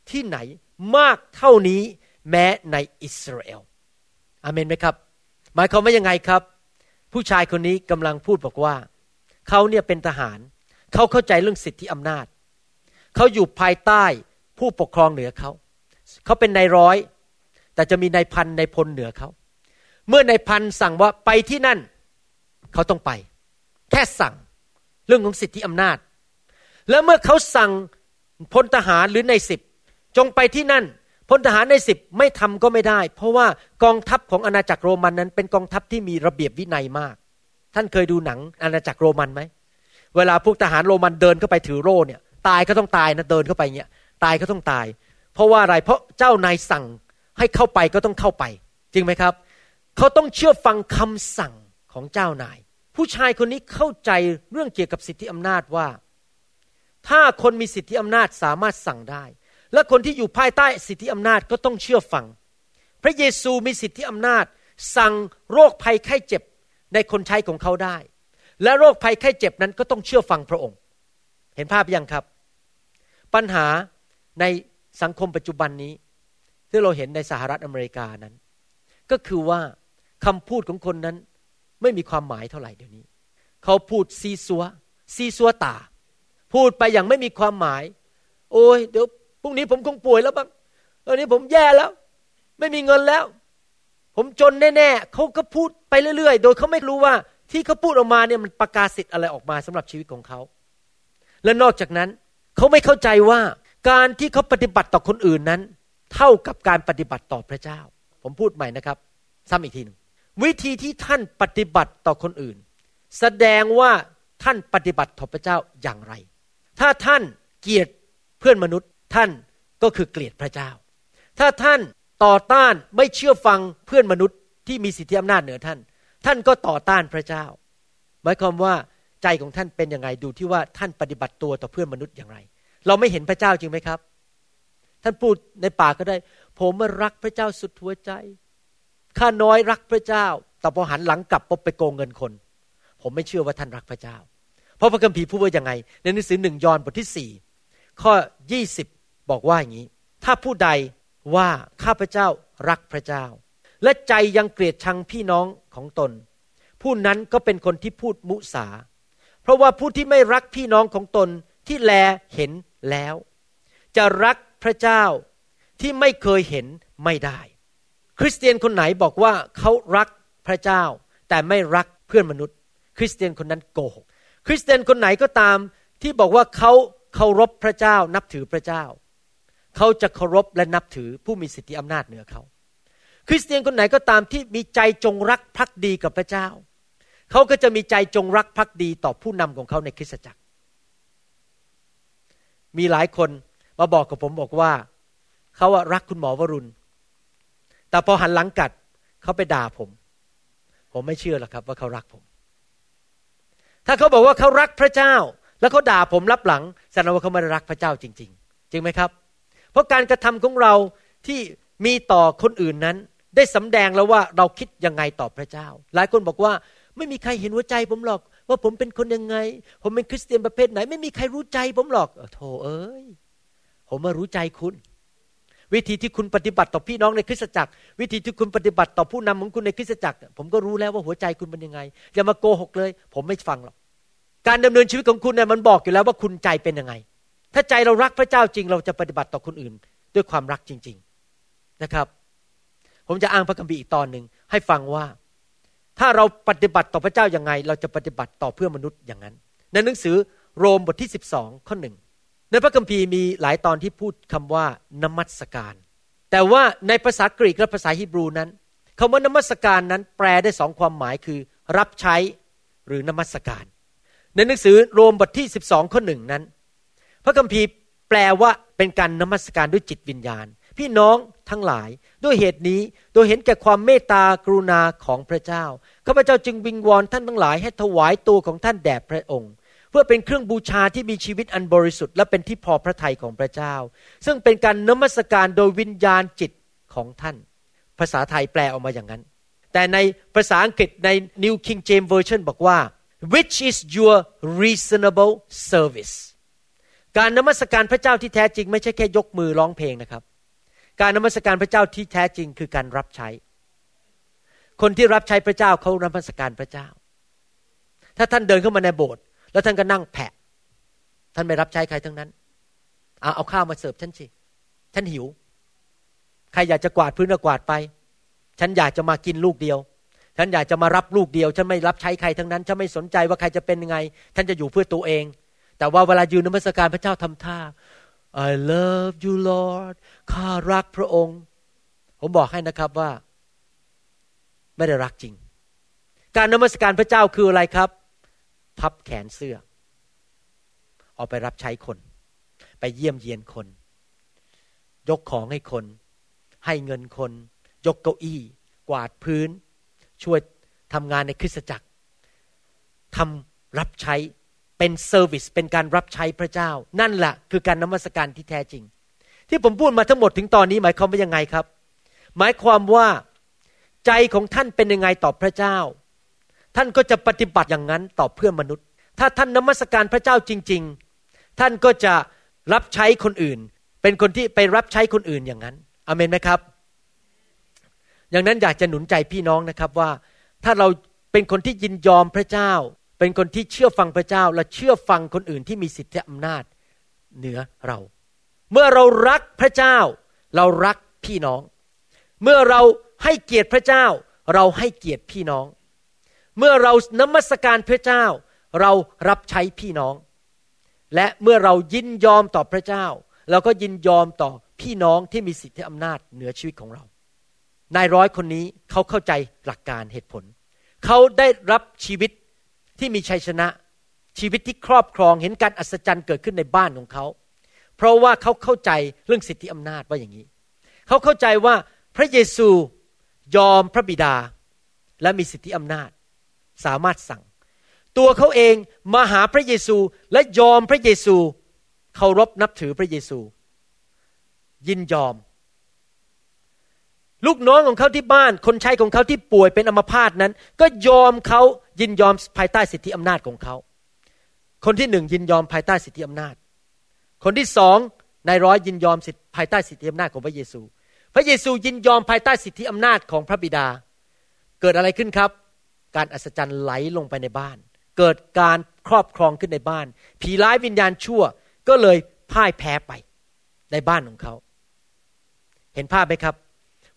ที่ไหนมากเท่านี้แม้ในอิสราเอลอเมนไหมครับ หมายความว่ายังไงครับ ผู้ชายคนนี้กำลังพูดบอกว่า เขาเนี่ยเป็นทหาร เขาเข้าใจเรื่องสิทธิอำนาจ เขาอยู่ภายใต้ผู้ปกครองเหนือเขา เขาเป็นนายร้อย แต่จะมีนายพันนายพลเหนือเขา เมื่อนายพันสั่งว่าไปที่นั่น เขาต้องไป แค่สั่งเรื่องของสิทธิอำนาจ แล้วเมื่อเขาสั่งพลทหารหรือนายสิบจงไปที่นั่น พลทหารในสิบไม่ทำก็ไม่ได้ เพราะว่ากองทัพของอาณาจักรโรมันนั้น เป็นกองทัพที่มีระเบียบวินัยมาก ท่านเคยดูหนังอาณาจักรโรมันไหมเวลาพวกทหารโรมันเดินเข้าไปถือโร่เนี่ย ตายก็ต้องตายนะเดินเข้าไปเนี่ยตายก็ต้องตาย เพราะว่าอะไรเพราะเจ้านายสั่งให้เข้าไปก็ต้องเข้าไป จริงไหมครับ เขาต้องเชื่อฟังคำสั่งของเจ้านาย ผู้ชายคนนี้เข้าใจเรื่องเกี่ยวกับสิทธิอำนาจว่า ถ้าคนมีสิทธิอำนาจสามารถสั่งได้ และคนที่อยู่ภายใต้สิทธิอำนาจก็ต้องเชื่อฟัง พระเยซูมีสิทธิอำนาจ สั่งโรคภัยไข้เจ็บในคนใช้ของเขาได้ และโรคภัยไข้เจ็บนั้นก็ต้องเชื่อฟังพระองค์ เห็นภาพยังครับ ปัญหาในสังคมปัจจุบันนี้ ที่เราเห็นในสหรัฐอเมริกานั้น ก็คือว่าคำพูดของคนนั้นไม่มีความหมายเท่าไหร่เดี๋ยวนี้ เขาพูดซีซัวซีซัวตา พูดไปอย่างไม่มีความหมาย โอ้ยเดี๋ยว รุ่งนี้ผมคงป่วยแล้วบ้างตอนนี้ผมแย่แล้ว ไม่มีเงินแล้ว ผมจนแน่ๆเขาก็พูดไปเรื่อย ๆ โดยเขาไม่รู้ว่าที่เขาพูดออกมาเนี่ยมันประกาศสิทธิ์อะไรออกมาสำหรับชีวิตของเขา และนอกจากนั้นเขาไม่เข้าใจว่าการที่เขาปฏิบัติต่อคนอื่นนั้น เท่ากับการปฏิบัติต่อพระเจ้า ผมพูดใหม่นะครับซ้ำอีกทีหนึ่งวิธีที่ท่านปฏิบัติต่อคนอื่น แสดงว่าท่านปฏิบัติต่อพระเจ้าอย่างไร ถ้าท่านเกลียดเพื่อนมนุษย์ ท่านก็คือเกลียดพระเจ้า ถ้าท่านต่อต้านไม่เชื่อฟังเพื่อนมนุษย์ที่มีสิทธิอำนาจเหนือท่าน ท่านก็ต่อต้านพระเจ้า หมายความว่าใจของท่านเป็นยังไงดูที่ว่าท่านปฏิบัติตัวต่อเพื่อนมนุษย์อย่างไร เราไม่เห็นพระเจ้าจริงไหมครับ ท่านพูดในปากก็ได้ ผมมารักพระเจ้าสุดหัวใจ ข้าน้อยรักพระเจ้า แต่พอหันหลังกลับปบไปโกงเงินคน ผมไม่เชื่อว่าท่านรักพระเจ้า เพราะพระคัมภีร์พูดว่ายังไง ในหนังสือหนึ่งยอห์นบทที่สี่ข้อยี่สิบ บอกว่าอย่างนี้ ถ้าผู้ใดว่าข้าพเจ้ารักพระเจ้า และใจยังเกลียดชังพี่น้องของตน ผู้นั้นก็เป็นคนที่พูดมุสา เพราะว่าผู้ที่ไม่รักพี่น้องของตนที่แลเห็นแล้ว จะรักพระเจ้าที่ไม่เคยเห็นไม่ได้ คริสเตียนคนไหนบอกว่าเขารักพระเจ้า แต่ไม่รักเพื่อนมนุษย์ คริสเตียนคนนั้นโกหกคริสเตียนคนไหนก็ตามที่บอกว่าเขาเคารพพระเจ้านับถือพระเจ้า เขาจะเคารพและนับถือผู้มีสิทธิอำนาจเหนือเขา คริสเตียนคนไหนก็ตามที่มีใจจงรักภักดีกับพระเจ้า เขาก็จะมีใจจงรักภักดีต่อผู้นำของเขาในคริสตจักร มีหลายคนมาบอกกับผมบอกว่า เขาอะรักคุณหมอวรุณ แต่พอหันหลังกัดเขาไปด่าผม ผมไม่เชื่อหรอกครับว่าเขารักผม ถ้าเขาบอกว่าเขารักพระเจ้า แล้วเขาด่าผมรับหลังแสดงว่าเขาไม่ได้รักพระเจ้าจริง ๆ จริงไหมครับ เพราะการกระทำของเราที่มีต่อคนอื่นนั้น ได้สำแดงแล้วว่าเราคิดยังไงต่อพระเจ้า หลายคนบอกว่าไม่มีใครเห็นหัวใจผมหรอก ว่าผมเป็นคนยังไง ผมเป็นคริสเตียนประเภทไหน ไม่มีใครรู้ใจผมหรอกโธ่เอ้ยผมมารู้ใจคุณ วิธีที่คุณปฏิบัติต่อพี่น้องในคริสตจักร วิธีที่คุณปฏิบัติต่อผู้นำของคุณในคริสตจักร ผมก็รู้แล้วว่าหัวใจคุณเป็นยังไง อย่ามาโกหกเลย ผมไม่ฟังหรอกการดำเนินชีวิตของคุณเนี่ยมันบอกอยู่แล้วว่าคุณใจเป็นยังไง ถ้าใจเรารักพระเจ้าจริง เราจะปฏิบัติต่อคนอื่น ด้วยความรักจริง ๆนะครับ ผมจะอ้างพระคัมภีร์อีกตอนหนึ่งให้ฟังว่า ถ้าเราปฏิบัติต่อพระเจ้ายัางไง เราจะปฏิบัติต่อเพื่อมนุษย์อย่างนั้น ในหนังสือโรมบทที่ 12 ข้อหนึ่งในพระคัมภีร์มีหลายตอนที่พูดคำว่านมัสการ แต่ว่าในภาษากรีกและภาษาฮีบรูนั้นคำว่านมัสการนั้นแปลได้สองความหมายคือ รับใช้หรือนมัสการ ในหนังสือโรมบทที่ 12 ข้อหนึ่งนั้น พระคัมภีร์แปลว่าเป็นการนมัสการด้วยจิตวิญญาณ พี่น้องทั้งหลายด้วยเหตุนี้โดยเห็นแก่ความเมตตากรุณาของพระเจ้าข้าพเจ้าจึงวิงวอนท่านทั้งหลายให้ถวายตัวของท่านแด่พระองค์เพื่อเป็นเครื่องบูชาที่มีชีวิตอันบริสุทธิ์และเป็นที่พอพระทัยของพระเจ้า ซึ่งเป็นการนมัสการโดยวิญญาณจิตของท่าน ภาษาไทยแปลออกมาอย่างนั้น แต่ในภาษาอังกฤษใน New King James Version บอกว่า which is your reasonable service การนมัสการพระเจ้าที่แท้จริง ไม่ใช่แค่ยกมือร้องเพลงนะครับ การนมัสการพระเจ้าที่แท้จริงคือการรับใช้ คนที่รับใช้พระเจ้าเขานมัสการพระเจ้า ถ้าท่านเดินเข้ามาในโบสถ์แล้วท่านก็นั่งแผะ ท่านไม่รับใช้ใครทั้งนั้นเอาเอาข้าวมาเสิร์ฟฉันสิฉันหิว ใครอยากจะกวาดพื้นก็กวาดไป ฉันอยากจะมากินลูกเดียว ฉันอยากจะมารับลูกเดียว ฉันไม่รับใช้ใครทั้งนั้น ฉันไม่สนใจว่าใครจะเป็นยังไง ฉันจะอยู่เพื่อตัวเอง แต่ว่าเวลายืนนมัสการพระเจ้าทำท่า I love you Lord ข้ารักพระองค์ ผมบอกให้นะครับว่า ไม่ได้รักจริง การนมัสการพระเจ้าคืออะไรครับ พับแขนเสื้อ ออกไปรับใช้คน ไปเยี่ยมเยียนคน ยกของให้คน ให้เงินคน ยกเก้าอี้ กวาดพื้น ช่วยทำงานในคริสตจักรทำรับใช้ เป็น service เป็นการรับใช้พระเจ้า นั่นแหละคือการนมัสการที่แท้จริง ที่ผมพูดมาทั้งหมดถึงตอนนี้หมายความว่ายังไงครับ หมายความว่าใจของท่านเป็นยังไงต่อพระเจ้า ท่านก็จะปฏิบัติอย่างนั้นต่อเพื่อนมนุษย์ ถ้าท่านนมัสการพระเจ้าจริง ๆ ท่านก็จะรับใช้คนอื่น เป็นคนที่ไปรับใช้คนอื่นอย่างนั้นอเมนไหมครับอย่างนั้นอยากจะหนุนใจพี่น้องนะครับว่าถ้าเราเป็นคนที่ยินยอมพระเจ้า เป็นคนที่เชื่อฟังพระเจ้าและเชื่อฟังคนอื่นที่มีสิทธิอำนาจเหนือเรา เมื่อเรารักพระเจ้า เรารักพี่น้อง เมื่อเราให้เกียรติพระเจ้า เราให้เกียรติพี่น้อง เมื่อเรานมัสการพระเจ้า เรารับใช้พี่น้อง และเมื่อเรายินยอมต่อพระเจ้า เราก็ยินยอมต่อพี่น้องที่มีสิทธิอำนาจเหนือชีวิตของเรา นายร้อยคนนี้เขาเข้าใจหลักการเหตุผล เขาได้รับชีวิต ที่มีชัยชนะชีวิตที่ครอบครองเห็นการอัศจรรย์เกิดขึ้นในบ้านของเขา เพราะว่าเขาเข้าใจเรื่องสิทธิอำนาจว่าอย่างนี้ เขาเข้าใจว่าพระเยซูยอมพระบิดาและมีสิทธิอำนาจ สามารถสั่ง ตัวเขาเองมาหาพระเยซูและยอมพระเยซูเคารพนับถือพระเยซู ยินยอม ลูกน้องของเขาที่บ้าน คนใช้ของเขาที่ป่วยเป็นอัมพาตนั้น ก็ยอมเขายินยอมภายใต้สิทธิอำนาจของเขา คนที่หนึ่งยินยอมภายใต้สิทธิอำนาจ คนที่สองนายร้อยยินยอมสิทธิภายใต้สิทธิอำนาจของพระเยซู พระเยซูยินยอมภายใต้สิทธิอำนาจของพระบิดา เกิดอะไรขึ้นครับ การอัศจรรย์ไหลลงไปในบ้าน เกิดการครอบครองขึ้นในบ้าน ผีร้ายวิญญาณชั่วก็เลยพ่ายแพ้ไปในบ้านของเขา เห็นภาพไหมครับ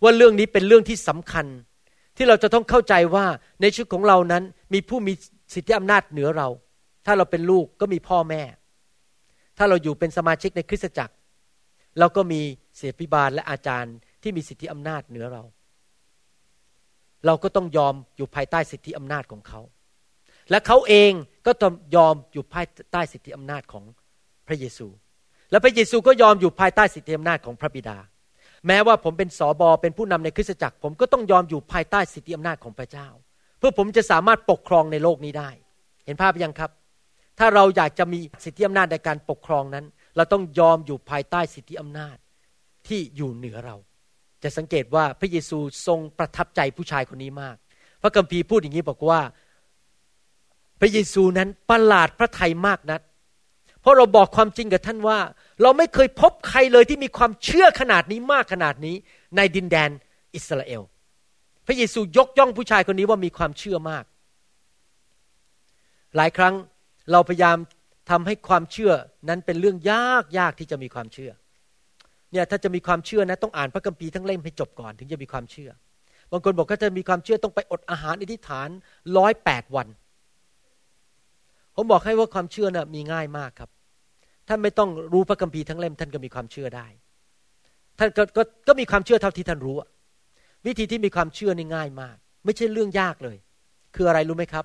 ว่าเรื่องนี้เป็นเรื่องที่สำคัญ ที่เราจะต้องเข้าใจว่าในชีวิตของเรานั้นมีผู้มีสิทธิอำนาจเหนือเรา ถ้าเราเป็นลูกก็มีพ่อแม่ ถ้าเราอยู่เป็นสมาชิกในคริสตจักร เราก็มีเสียพิบาลและอาจารย์ที่มีสิทธิอำนาจเหนือเรา เราก็ต้องยอมอยู่ภายใต้สิทธิอำนาจของเขา และเขาเองก็ต้องยอมอยู่ภายใต้สิทธิอำนาจของพระเยซู และพระเยซูก็ยอมอยู่ภายใต้สิทธิอำนาจของพระบิดา แม้ว่าผมเป็นสอบอเป็นผู้นำในคริสตจักร ผมก็ต้องยอมอยู่ภายใต้สิทธิอำนาจของพระเจ้า เพื่อผมจะสามารถปกครองในโลกนี้ได้ เห็นภาพยังครับ ถ้าเราอยากจะมีสิทธิอำนาจในการปกครองนั้น เราต้องยอมอยู่ภายใต้สิทธิอำนาจที่อยู่เหนือเรา จะสังเกตว่าพระเยซูทรงประทับใจผู้ชายคนนี้มาก พระคัมภีร์พูดอย่างนี้บอกว่า พระเยซูนั้นประหลาดพระทัยมากนักเพราะเราบอกความจริงกับท่านว่า เราไม่เคยพบใครเลยที่มีความเชื่อขนาดนี้มากขนาดนี้ ในดินแดนอิสราเอล พระเยซูยกย่องผู้ชายคนนี้ว่ามีความเชื่อมาก หลายครั้งเราพยายามทำให้ความเชื่อนั้นเป็นเรื่องยากยากที่จะมีความเชื่อ เนี่ยถ้าจะมีความเชื่อนะต้องอ่านพระคัมภีร์ทั้งเล่มให้จบก่อนถึงจะมีความเชื่อ บางคนบอกถ้าจะมีความเชื่อต้องไปอดอาหารอธิษฐานร้อยแปดวัน ผมบอกให้ว่าความเชื่อนะ่ะมีง่ายมากครับ ท่านไม่ต้องรู้พระคัมภีร์ทั้งเล่มท่านก็มีความเชื่อได้ ท่านกกก็มีความเชื่อเท่าที่ท่านรู้ วิธีที่มีความเชื่อนี่ง่ายมาก ไม่ใช่เรื่องยากเลย คืออะไรรู้ไหมครับ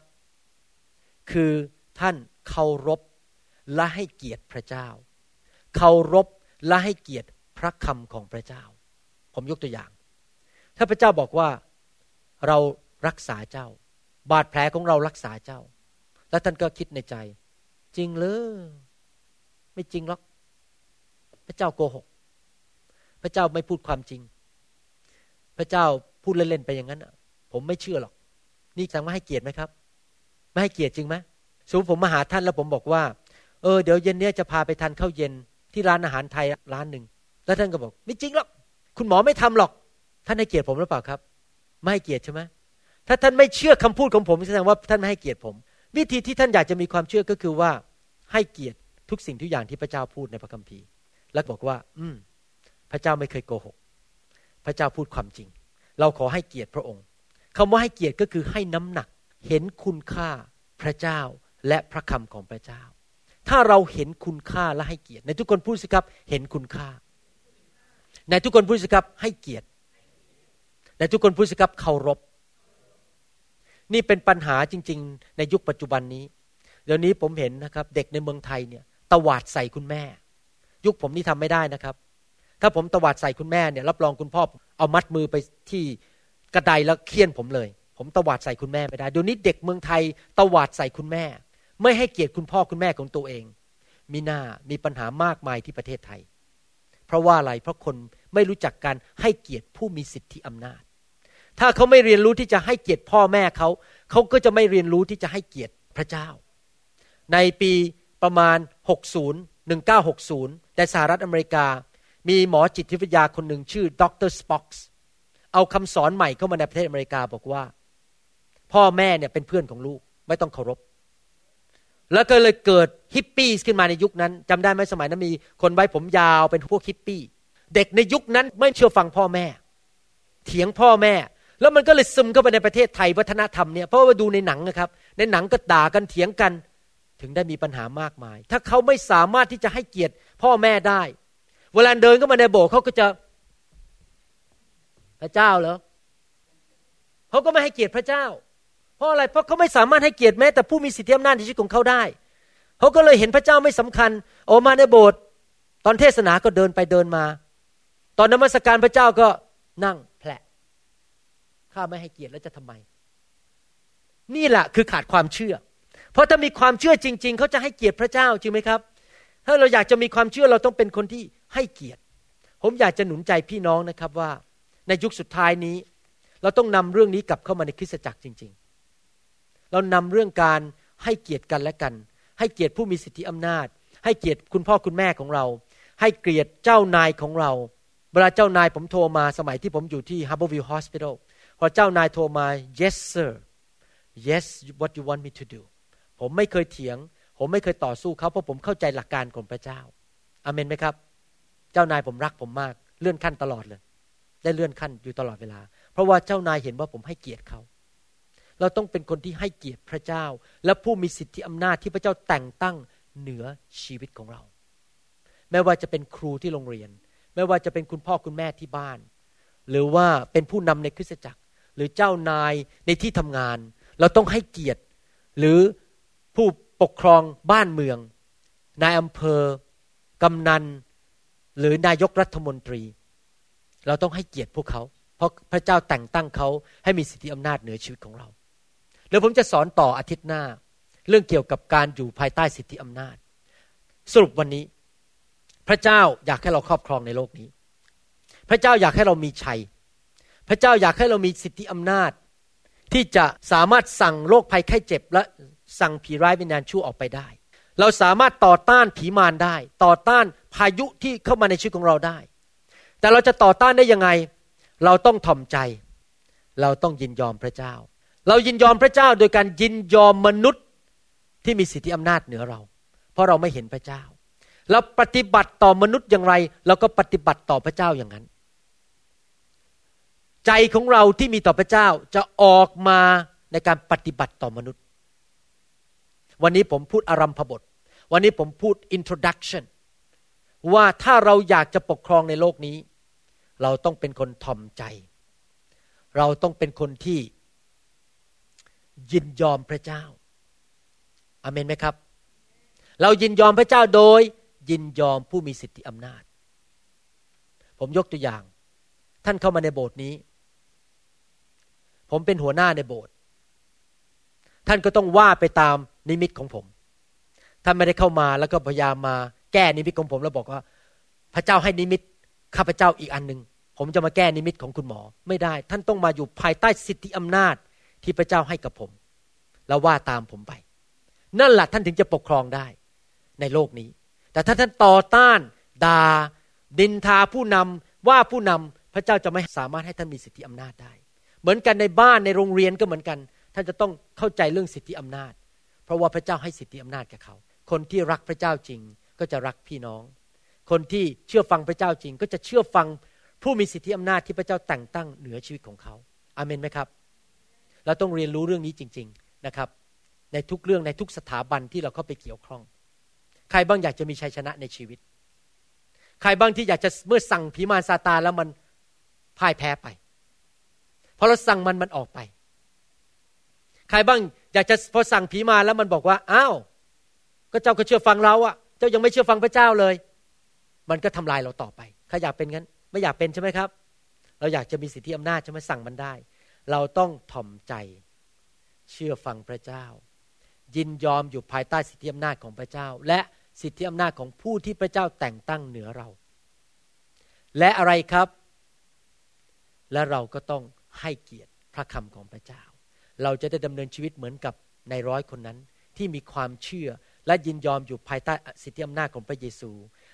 คือท่านเคารพและให้เกียรติพระเจ้า เคารพและให้เกียรติพระคำของพระเจ้า ผมยกตัวอย่าง ถ้าพระเจ้าบอกว่าเรารักษาเจ้า บาดแผลของเรารักษาเจ้า แล้วท่านก็คิดในใจ จริงเลย ไม่จริงหรอก พระเจ้าโกหก พระเจ้าไม่พูดความจริง พระเจ้าพูดเล่นๆไปอย่างนั้นผมไม่เชื่อหรอก นี่จังไม่ให้เกียรติไหมครับ ไม่ให้เกียรติจริงไหมสมมติผมมาหาท่านแล้วผมบอกว่า เออเดี๋ยวเย็นนี้จะพาไปทานข้าวเย็นที่ร้านอาหารไทยร้านหนึ่ง แล้วท่านก็บอก ไม่จริงหรอก คุณหมอไม่ทำหรอก ท่านให้เกียรติผมหรือเปล่าครับ ไม่ให้เกียรติใช่ไหมถ้าท่านไม่เชื่อคำพูดของผมแสดงว่าท่านไม่ให้เกียรติผม วิธีที่ท่านอยากจะมีความเชื่อก็คือว่าให้เกียรติ ทุกสิ่งทุกอย่างที่พระเจ้าพูดในพระคัมภีร์ แล้วบอกว่า อืม พระเจ้าไม่เคยโกหก พระเจ้าพูดความจริง เราขอให้เกียรติพระองค์คำว่าให้เกียรติก็คือให้น้ำหนักเห็นคุณค่าพระเจ้าและพระคำของพระเจ้า ถ้าเราเห็นคุณค่าและให้เกียรติ ในทุกคนพูดสิครับ เห็นคุณค่า ในทุกคนพูดสิครับ ให้เกียรติ ในทุกคนพูดสิครับเคารพ นี่เป็นปัญหาจริง ๆ ในยุคปัจจุบันนี้ เดี๋ยวนี้ผมเห็นนะครับ เด็กในเมืองไทยเนี่ย ตวาดใส่คุณแม่ ยุคผมนี่ทำไม่ได้นะครับ ถ้าผมตวาดใส่คุณแม่เนี่ยรับรองคุณพ่อเอามัดมือไปที่กระไดแล้วเคี่ยนผมเลย ผมตวาดใส่คุณแม่ไม่ได้เดี๋ยวนี้เด็กเมืองไทยตวาดใส่คุณแม่ ไม่ให้เกียรติคุณพ่อคุณแม่ของตัวเอง มีหน้ามีปัญหามากมายที่ประเทศไทย เพราะว่าอะไรเพราะคนไม่รู้จักการให้เกียรติผู้มีสิทธิอำนาจ ถ้าเขาไม่เรียนรู้ที่จะให้เกียรติพ่อแม่เขาเขาก็จะไม่เรียนรู้ที่จะให้เกียรติพระเจ้า ในปี ประมาณ 60 1960 ในสหรัฐอเมริกา มีหมอจิตวิทยาคนหนึ่งชื่อดร. Spock เอาคำสอนใหม่เข้ามาในประเทศอเมริกาบอกว่า พ่อแม่เนี่ยเป็นเพื่อนของลูกไม่ต้องเคารพ แล้วก็เลยเกิดฮิปปี้ขึ้นมาในยุคนั้นจำได้ไหมสมัยนั้นมีคนไว้ผมยาวเป็นพวกฮิปปี้เด็กในยุคนั้นไม่เชื่อฟังพ่อแม่ เถียงพ่อแม่ แล้วมันก็เลยซึมเข้าไปในประเทศไทยวัฒนธรรมเนี่ยเพราะว่าดูในหนังนะครับ ในหนังก็ด่ากันเถียงกัน ถึงได้มีปัญหามากมาย ถ้าเขาไม่สามารถที่จะให้เกียรติพ่อแม่ได้ เวลาเดินเข้ามาในโบสถ์เขาก็จะพระเจ้าเหรอเขาก็ไม่ให้เกียรติพระเจ้า เพราะอะไรเพราะเขาไม่สามารถให้เกียรติแม้แต่ผู้มีสิทธิอำนาจในชีวิตของเขาได้เขาก็เลยเห็นพระเจ้าไม่สำคัญออกมาในโบสถ์ตอนเทศนาก็เดินไปเดินมา ตอนนมัสการพระเจ้าก็นั่งแผละข้าไม่ให้เกียรติแล้วจะทำไม นี่แหละคือขาดความเชื่อ เพราะถ้ามีความเชื่อจริง ๆ เขาจะให้เกียรติพระเจ้าจริงไหมครับ ถ้าเราอยากจะมีความเชื่อเราต้องเป็นคนที่ให้เกียรติ ผมอยากจะหนุนใจพี่น้องนะครับว่า ในยุคสุดท้ายนี้ เราต้องนำเรื่องนี้กลับเข้ามาในคริสตจักรจริง ๆ เรานำเรื่องการให้เกียรติกันและกัน ให้เกียรติผู้มีสิทธิอำนาจ ให้เกียรติคุณพ่อคุณแม่ของเรา ให้เกียรติเจ้านายของเราเวลาเจ้านายผมโทรมาสมัยที่ผมอยู่ที่ Harborview Hospital พอเจ้านายโทรมา yes sir yes what you want me to do ผมไม่เคยเถียง ผมไม่เคยต่อสู้เขาเพราะผมเข้าใจหลักการของพระเจ้าอาเมนไหมครับ เจ้านายผมรักผมมาก เลื่อนขั้นตลอดเลย ได้เลื่อนขั้นอยู่ตลอดเวลา เพราะว่าเจ้านายเห็นว่าผมให้เกียรติเขา เราต้องเป็นคนที่ให้เกียรติพระเจ้า และผู้มีสิทธิอำนาจที่พระเจ้าแต่งตั้งเหนือชีวิตของเรา ไม่ว่าจะเป็นครูที่โรงเรียน ไม่ว่าจะเป็นคุณพ่อคุณแม่ที่บ้าน หรือว่าเป็นผู้นำในคริสตจักร หรือเจ้านายในที่ทำงาน เราต้องให้เกียรติ หรือ ผู้ปกครองบ้านเมือง นายอำเภอ กำนัน หรือนายกรัฐมนตรี เราต้องให้เกียรติพวกเขา เพราะพระเจ้าแต่งตั้งเขาให้มีสิทธิอำนาจเหนือชีวิตของเราเดี๋ยวผมจะสอนต่ออาทิตย์หน้า เรื่องเกี่ยวกับการอยู่ภายใต้สิทธิอำนาจ สรุปวันนี้ พระเจ้าอยากให้เราครอบครองในโลกนี้ พระเจ้าอยากให้เรามีชัย พระเจ้าอยากให้เรามีสิทธิอำนาจที่จะสามารถสั่งโรคภัยไข้เจ็บและ สั่งผีร้ายวิญญาณชั่วออกไปได้ เราสามารถต่อต้านผีมารได้ ต่อต้านพายุที่เข้ามาในชีวิตของเราได้ แต่เราจะต่อต้านได้ยังไง เราต้องถ่อมใจ เราต้องยินยอมพระเจ้า เรายินยอมพระเจ้าโดยการยินยอมมนุษย์ที่มีสิทธิอำนาจเหนือเรา เพราะเราไม่เห็นพระเจ้า เราปฏิบัติต่อมนุษย์อย่างไร เราก็ปฏิบัติต่อพระเจ้าอย่างนั้น ใจของเราที่มีต่อพระเจ้าจะออกมาในการปฏิบัติต่อมนุษย์ วันนี้ผมพูดอารัมพบท วันนี้ผมพูด introduction ว่าถ้าเราอยากจะปกครองในโลกนี้ เราต้องเป็นคนทอมใจ เราต้องเป็นคนที่ยินยอมพระเจ้าอเมนไหมครับ เรายินยอมพระเจ้าโดยยินยอมผู้มีสิทธิอำนาจ ผมยกตัวอย่าง ท่านเข้ามาในโบสถ์นี้ ผมเป็นหัวหน้าในโบสถ์ท่านก็ต้องว่าไปตาม นิมิตของผมท่านไม่ได้เข้ามาแล้วก็พยายามมาแก้นิมิตของผมแล้วบอกว่า พระเจ้าให้นิมิตข้าพเจ้าอีกอันหนึ่งผมจะมาแก้นิมิตของคุณหมอ ไม่ได้ ท่านต้องมาอยู่ภายใต้สิทธิอำนาจที่พระเจ้าให้กับผม แล้วว่าตามผมไป นั่นแหละท่านถึงจะปกครองได้ในโลกนี้ แต่ถ้าท่านต่อต้านดา่าดินทาผู้นำว่าผู้นำพระเจ้าจะไม่สามารถให้ท่านมีสิทธิอำนาจได้ เหมือนกันในบ้านในโรงเรียนก็เหมือนกัน ท่านจะต้องเข้าใจเรื่องสิทธิอำนาจ เพราะว่าพระเจ้าให้สิทธิอำนาจแก่เขา คนที่รักพระเจ้าจริงก็จะรักพี่น้อง คนที่เชื่อฟังพระเจ้าจริง ก็จะเชื่อฟังผู้มีสิทธิอำนาจที่พระเจ้าแต่งตั้งเหนือชีวิตของเขาอาเมนไหมครับ เราต้องเรียนรู้เรื่องนี้จริง ๆนะครับ ในทุกเรื่องในทุกสถาบันที่เราเข้าไปเกี่ยวข้อง ใครบ้างอยากจะมีชัยชนะในชีวิต ใครบ้างที่อยากจะเมื่อสั่งผีมารซาตานแล้วมันพ่ายแพ้ไปพอเราสั่งมันมันออกไป ใครบ้าง อยากจะพอสั่งผีมาแล้วมันบอกว่าอ้าวก็เจ้าก็เชื่อฟังเราอะเจ้ายังไม่เชื่อฟังพระเจ้าเลย มันก็ทำลายเราต่อไปใครอยากเป็นงั้น ไม่อยากเป็นใช่ไหมครับ เราอยากจะมีสิทธิอำนาจใช่ไหมสั่งมันได้ เราต้องถ่อมใจ เชื่อฟังพระเจ้า ยินยอมอยู่ภายใต้สิทธิอำนาจของพระเจ้า และสิทธิอำนาจของผู้ที่พระเจ้าแต่งตั้งเหนือเรา และอะไรครับ และเราก็ต้องให้เกียรติพระคำของพระเจ้า เราจะได้ดำเนินชีวิตเหมือนกับในร้อยคนนั้น ที่มีความเชื่อและยินยอมอยู่ภายใต้สิทธิอำนาจของพระเยซู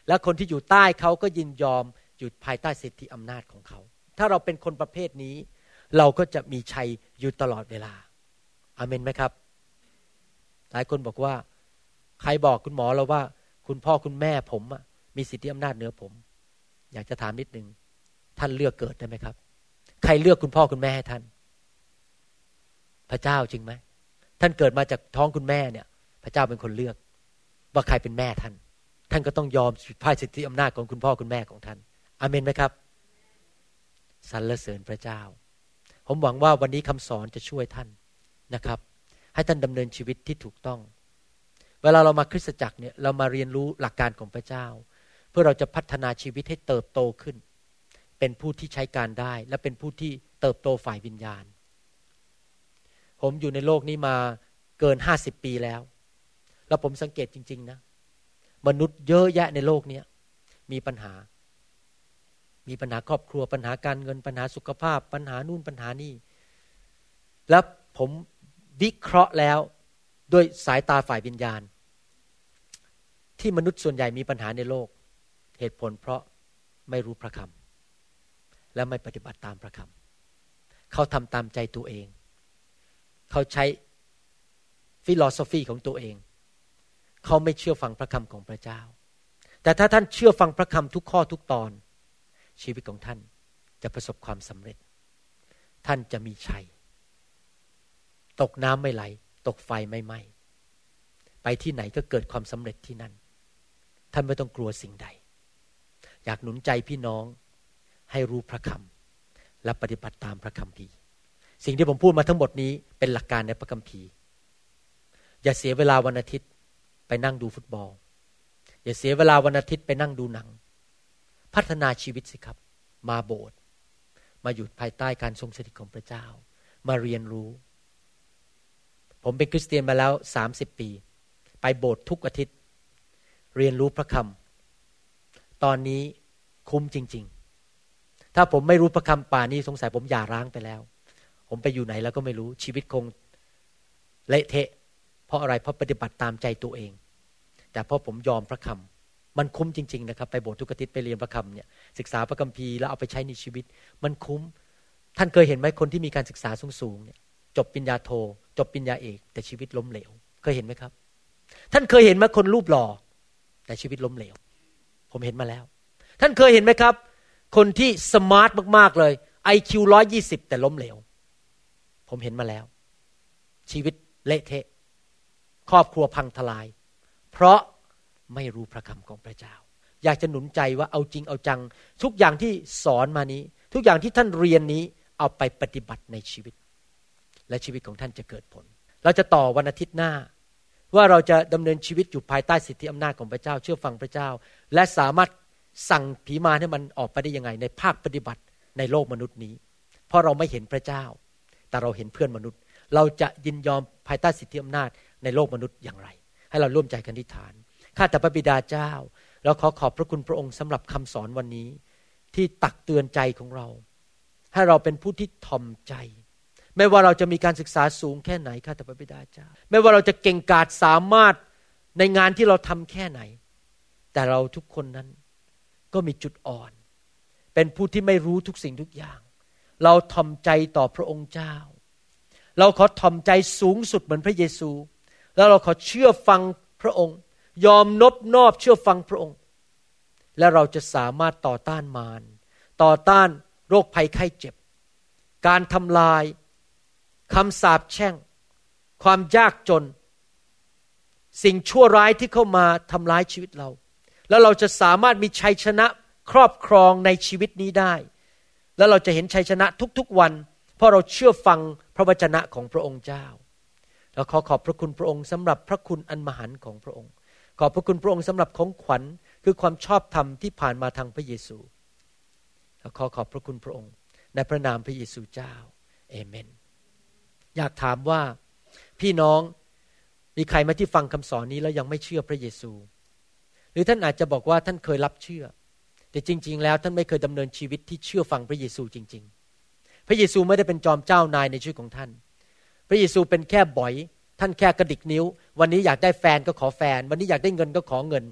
และคนที่อยู่ใต้เขาก็ยินยอมอยู่ภายใต้สิทธิอำนาจของเขา ถ้าเราเป็นคนประเภทนี้ เราก็จะมีชัยอยู่ตลอดเวลาอาเมนไหมครับ หลายคนบอกว่า ใครบอกคุณหมอเราว่า คุณพ่อคุณแม่ผมมีสิทธิอำนาจเหนือผม อยากจะถามนิดนึงท่านเลือกเกิดได้ไหมครับ ใครเลือกคุณพ่อคุณแม่ให้ท่าน พระเจ้าจริงไหมท่านเกิดมาจากท้องคุณแม่เนี่ย พระเจ้าเป็นคนเลือก ว่าใครเป็นแม่ท่าน ท่านก็ต้องยอมพ่ายสิทธิอำนาจของคุณพ่อคุณแม่ของท่านอาเมนไหมครับสรรเสริญพระเจ้า ผมหวังว่าวันนี้คำสอนจะช่วยท่านนะครับ ให้ท่านดำเนินชีวิตที่ถูกต้อง เวลาเรามาคริสตจักรเนี่ยเรามาเรียนรู้หลักการของพระเจ้า เพื่อเราจะพัฒนาชีวิตให้เติบโตขึ้น เป็นผู้ที่ใช้การได้ และเป็นผู้ที่เติบโตฝ่ายวิญญาณ ผมอยู่ในโลกนี้มาเกินห้าสิบปีแล้ว แล้วผมสังเกตจริง ๆ นะ มนุษย์เยอะแยะในโลกนี้มีปัญหา มีปัญหาครอบครัวปัญหาการเงินปัญหาสุขภาพ ปัญหานู่นปัญหานี่ แล้วผมวิเคราะห์แล้วด้วยสายตาฝ่ายวิญญาณ ที่มนุษย์ส่วนใหญ่มีปัญหาในโลก เหตุผลเพราะไม่รู้พระคำและไม่ปฏิบัติตามพระคำเขาทำตามใจตัวเอง เขาใช้ฟิโลโซฟีของตัวเอง เขาไม่เชื่อฟังพระคำของพระเจ้า แต่ถ้าท่านเชื่อฟังพระคำทุกข้อทุกตอน ชีวิตของท่านจะประสบความสำเร็จ ท่านจะมีชัย ตกน้ำไม่ไหล ตกไฟไม่ไหม้ไปที่ไหนก็เกิดความสำเร็จที่นั่น ท่านไม่ต้องกลัวสิ่งใด อยากหนุนใจพี่น้องให้รู้พระคำและปฏิบัติตามพระคำพี สิ่งที่ผมพูดมาทั้งหมดนี้เป็นหลักการในพระคัมภีร์ อย่าเสียเวลาวันอาทิตย์ไปนั่งดูฟุตบอล อย่าเสียเวลาวันอาทิตย์ไปนั่งดูหนัง พัฒนาชีวิตสิครับ มาโบสถ์มาอยู่ภายใต้การทรงสถิตของพระเจ้า มาเรียนรู้ ผมเป็นคริสเตียนมาแล้วสามสิบปี ไปโบสถ์ทุกอาทิตย์ เรียนรู้พระคำตอนนี้คุ้มจริง ๆ ถ้าผมไม่รู้พระคำป่านี้สงสัยผมหย่าร้างไปแล้ว ผมไปอยู่ไหนแล้วก็ไม่รู้ชีวิตคงเละเทะ เพราะอะไรเพราะปฏิบัติตามใจตัวเอง แต่พราะผมยอมพระคำมันคุ้มจริง ๆ นะครับ ไปโบสถ์ทุกอาทิตย์ไปเรียนพระคำเนี่ยศึกษาพระคัมภีร์แล้วเอาไปใช้ในชีวิต มันคุ้ม ท่านเคยเห็นไหมคนที่มีการศึกษาสูงๆเนี่ยจบปริญญาโท จบปริญญาเอก แต่ชีวิตล้มเหลว เคยเห็นไหมครับ ท่านเคยเห็นไหมคนรูปหล่อ แต่ชีวิตล้มเหลว ผมเห็นมาแล้ว ท่านเคยเห็นไหมครับ คนที่สมาร์ทมากๆเลยไอคิวร้อยยี่สิบแต่ล้มเหลว ผมเห็นมาแล้ว ชีวิตเละเทะ ครอบครัวพังทลาย เพราะไม่รู้พระคำของพระเจ้า อยากจะหนุนใจว่าเอาจริงเอาจัง ทุกอย่างที่สอนมานี้ ทุกอย่างที่ท่านเรียนนี้เอาไปปฏิบัติในชีวิต และชีวิตของท่านจะเกิดผล เราจะต่อวันอาทิตย์หน้า ว่าเราจะดำเนินชีวิตอยู่ภายใต้สิทธิอำนาจของพระเจ้า เชื่อฟังพระเจ้า และสามารถสั่งผีมาให้มันออกไปได้ยังไง ในภาคปฏิบัติในโลกมนุษย์นี้ เพราะเราไม่เห็นพระเจ้า แต่เราเห็นเพื่อนมนุษย์ เราจะยินยอมภายใต้สิทธิอำนาจในโลกมนุษย์อย่างไร ให้เราร่วมใจกันที่ฐาน ข้าแต่พระบิดาเจ้า เราขอขอบพระคุณพระองค์สำหรับคำสอนวันนี้ ที่ตักเตือนใจของเรา ให้เราเป็นผู้ที่ทอมใจ ไม่ว่าเราจะมีการศึกษาสูงแค่ไหนข้าแต่พระบิดาเจ้า ไม่ว่าเราจะเก่งกาจสามารถในงานที่เราทำแค่ไหน แต่เราทุกคนนั้นก็มีจุดอ่อน เป็นผู้ที่ไม่รู้ทุกสิ่งทุกอย่าง เราทอมใจต่อพระองค์เจ้า เราขอทอมใจสูงสุดเหมือนพระเยซู แล้วเราขอเชื่อฟังพระองค์ ยอมนบนอบเชื่อฟังพระองค์ และเราจะสามารถต่อต้านมาร ต่อต้านโรคภัยไข้เจ็บ การทำลายคำสาปแช่ง ความยากจน สิ่งชั่วร้ายที่เข้ามาทำร้ายชีวิตเรา แล้วเราจะสามารถมีชัยชนะครอบครองในชีวิตนี้ได้ แล้วเราจะเห็นชัยชนะทุกๆวัน เพราะเราเชื่อฟังพระวจนะของพระองค์เจ้าเราขอขอบพระคุณพระองค์สำหรับพระคุณอันมหันของพระองค์ ขอบพระคุณพระองค์สำหรับของขวัญคือความชอบธรรมที่ผ่านมาทางพระเยซูเราขอขอบพระคุณพระองค์ในพระนามพระเยซูเจ้าเอเมน อยากถามว่าพี่น้องมีใครมาที่ฟังคำสอนนี้แล้วยังไม่เชื่อพระเยซู หรือท่านอาจจะบอกว่าท่านเคยรับเชื่อ แต่จริง ๆ แล้วท่านไม่เคยดำเนินชีวิตที่เชื่อฟังพระเยซูจริง ๆ พระเยซูไม่ได้เป็นจอมเจ้านายในชีวิตของท่าน พระเยซูเป็นแค่บ่อย ท่านแค่กระดิกนิ้ว วันนี้อยากได้แฟนก็ขอแฟน วันนี้อยากได้เงินก็ขอเงิน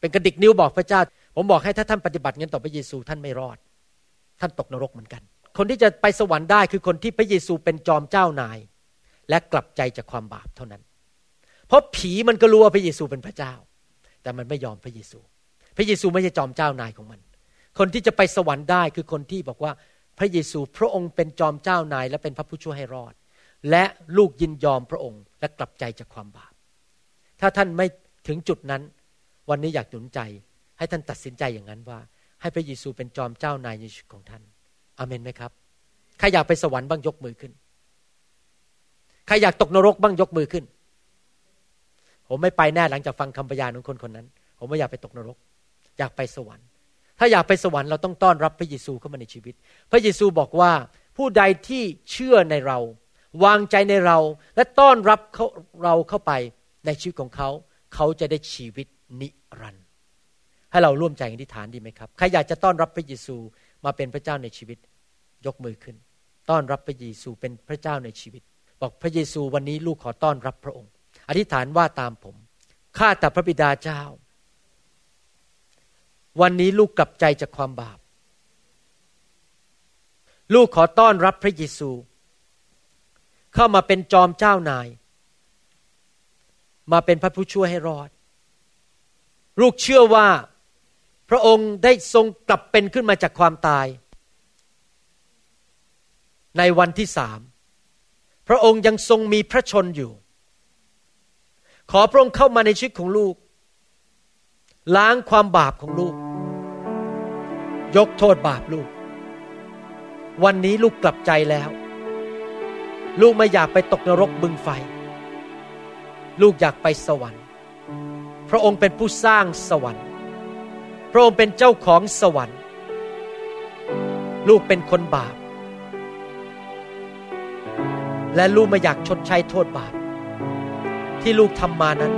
เป็นกระดิกนิ้วบอกพระเจ้า ผมบอกให้ถ้าท่านปฏิบัติเงินต่อพระเยซูท่านไม่รอด ท่านตกนรกเหมือนกัน คนที่จะไปสวรรค์ได้คือคนที่พระเยซูเป็นจอมเจ้านาย และกลับใจจากความบาปเท่านั้น เพราะผีมันก็รู้ว่าพระเยซูเป็นพระเจ้า แต่มันไม่ยอมพระเยซู พระเยซูไม่ใช่จอมเจ้านายของมัน คนที่จะไปสวรรค์ได้คือคนที่บอกว่าพระเยซูพระองค์เป็นจอมเจ้านาย และเป็นพระผู้ช่วยให้รอด และลูกยินยอมพระองค์และกลับใจจากความบาป ถ้าท่านไม่ถึงจุดนั้น วันนี้อยากหนุนใจ ให้ท่านตัดสินใจอย่างนั้นว่า ให้พระเยซูเป็นจอมเจ้านายในชีวิตของท่านอเมนไหมครับใครอยากไปสวรรค์บ้างยกมือขึ้นใครอยากตกนรกบ้างยกมือขึ้น ผมไม่ไปแน่หลังจากฟังคำพยานของคนคนนั้น ผมไม่อยากไปตกนรก อยากไปสวรรค์ ถ้าอยากไปสวรรค์เราต้องต้อนรับพระเยซูเข้ามาในชีวิต พระเยซูบอกว่าผู้ใดที่เชื่อในเรา วางใจในเราและต้อนรับเขาเราเข้าไปในชีวิตของเขา เขาจะได้ชีวิตนิรันดร์ให้เราร่วมใจกันที่ฐานดีไหมครับใครอยากจะต้อนรับพระเยซูมาเป็นพระเจ้าในชีวิตยกมือขึ้น ต้อนรับพระเยซูเป็นพระเจ้าในชีวิต บอกพระเยซูวันนี้ลูกขอต้อนรับพระองค์ อธิษฐานว่าตามผมข้าแต่พระบิดาเจ้า วันนี้ลูกกลับใจจากความบาป ลูกขอต้อนรับพระเยซู เข้ามาเป็นจอมเจ้านาย มาเป็นพระผู้ช่วยให้รอด ลูกเชื่อว่าพระองค์ได้ทรงกลับเป็นขึ้นมาจากความตาย ในวันที่สาม พระองค์ยังทรงมีพระชนอยู่ ขอพระองค์เข้ามาในชีวิตของลูก ล้างความบาปของลูก ยกโทษบาปลูก วันนี้ลูกกลับใจแล้ว ลูกไม่อยากไปตกนรกบึงไฟ ลูกอยากไปสวรรค์ พระองค์เป็นผู้สร้างสวรรค์ พระองค์เป็นเจ้าของสวรรค์ ลูกเป็นคนบาป และลูกไม่อยากชดใช้โทษบาป ที่ลูกทำมานั้น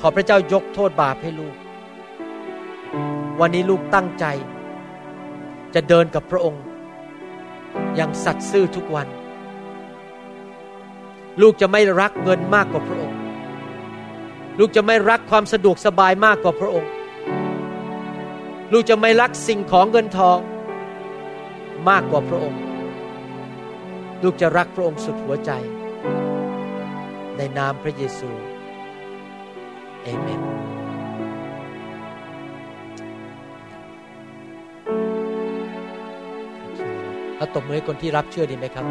ขอพระเจ้ายกโทษบาปให้ลูก วันนี้ลูกตั้งใจ จะเดินกับพระองค์ อย่างสัตย์ซื่อทุกวัน ลูกจะไม่รักเงินมากกว่าพระองค์ ลูกจะไม่รักความสะดวกสบายมากกว่าพระองค์ ลูกจะไม่รักสิ่งของเงินทองมากกว่าพระองค์ ลูกจะรักพระองค์สุดหัวใจ ในนามพระเยซูเอเมน เราตบมือให้คนที่รับเชื่อดีไหมครับ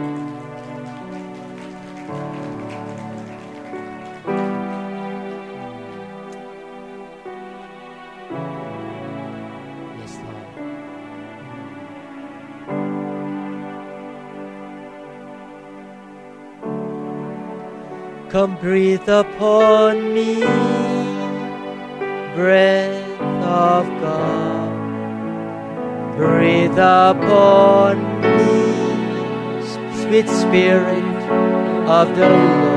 Yes, Lord. Come breathe upon me, breath of God. Breathe upon me, sweet spirit of the Lord,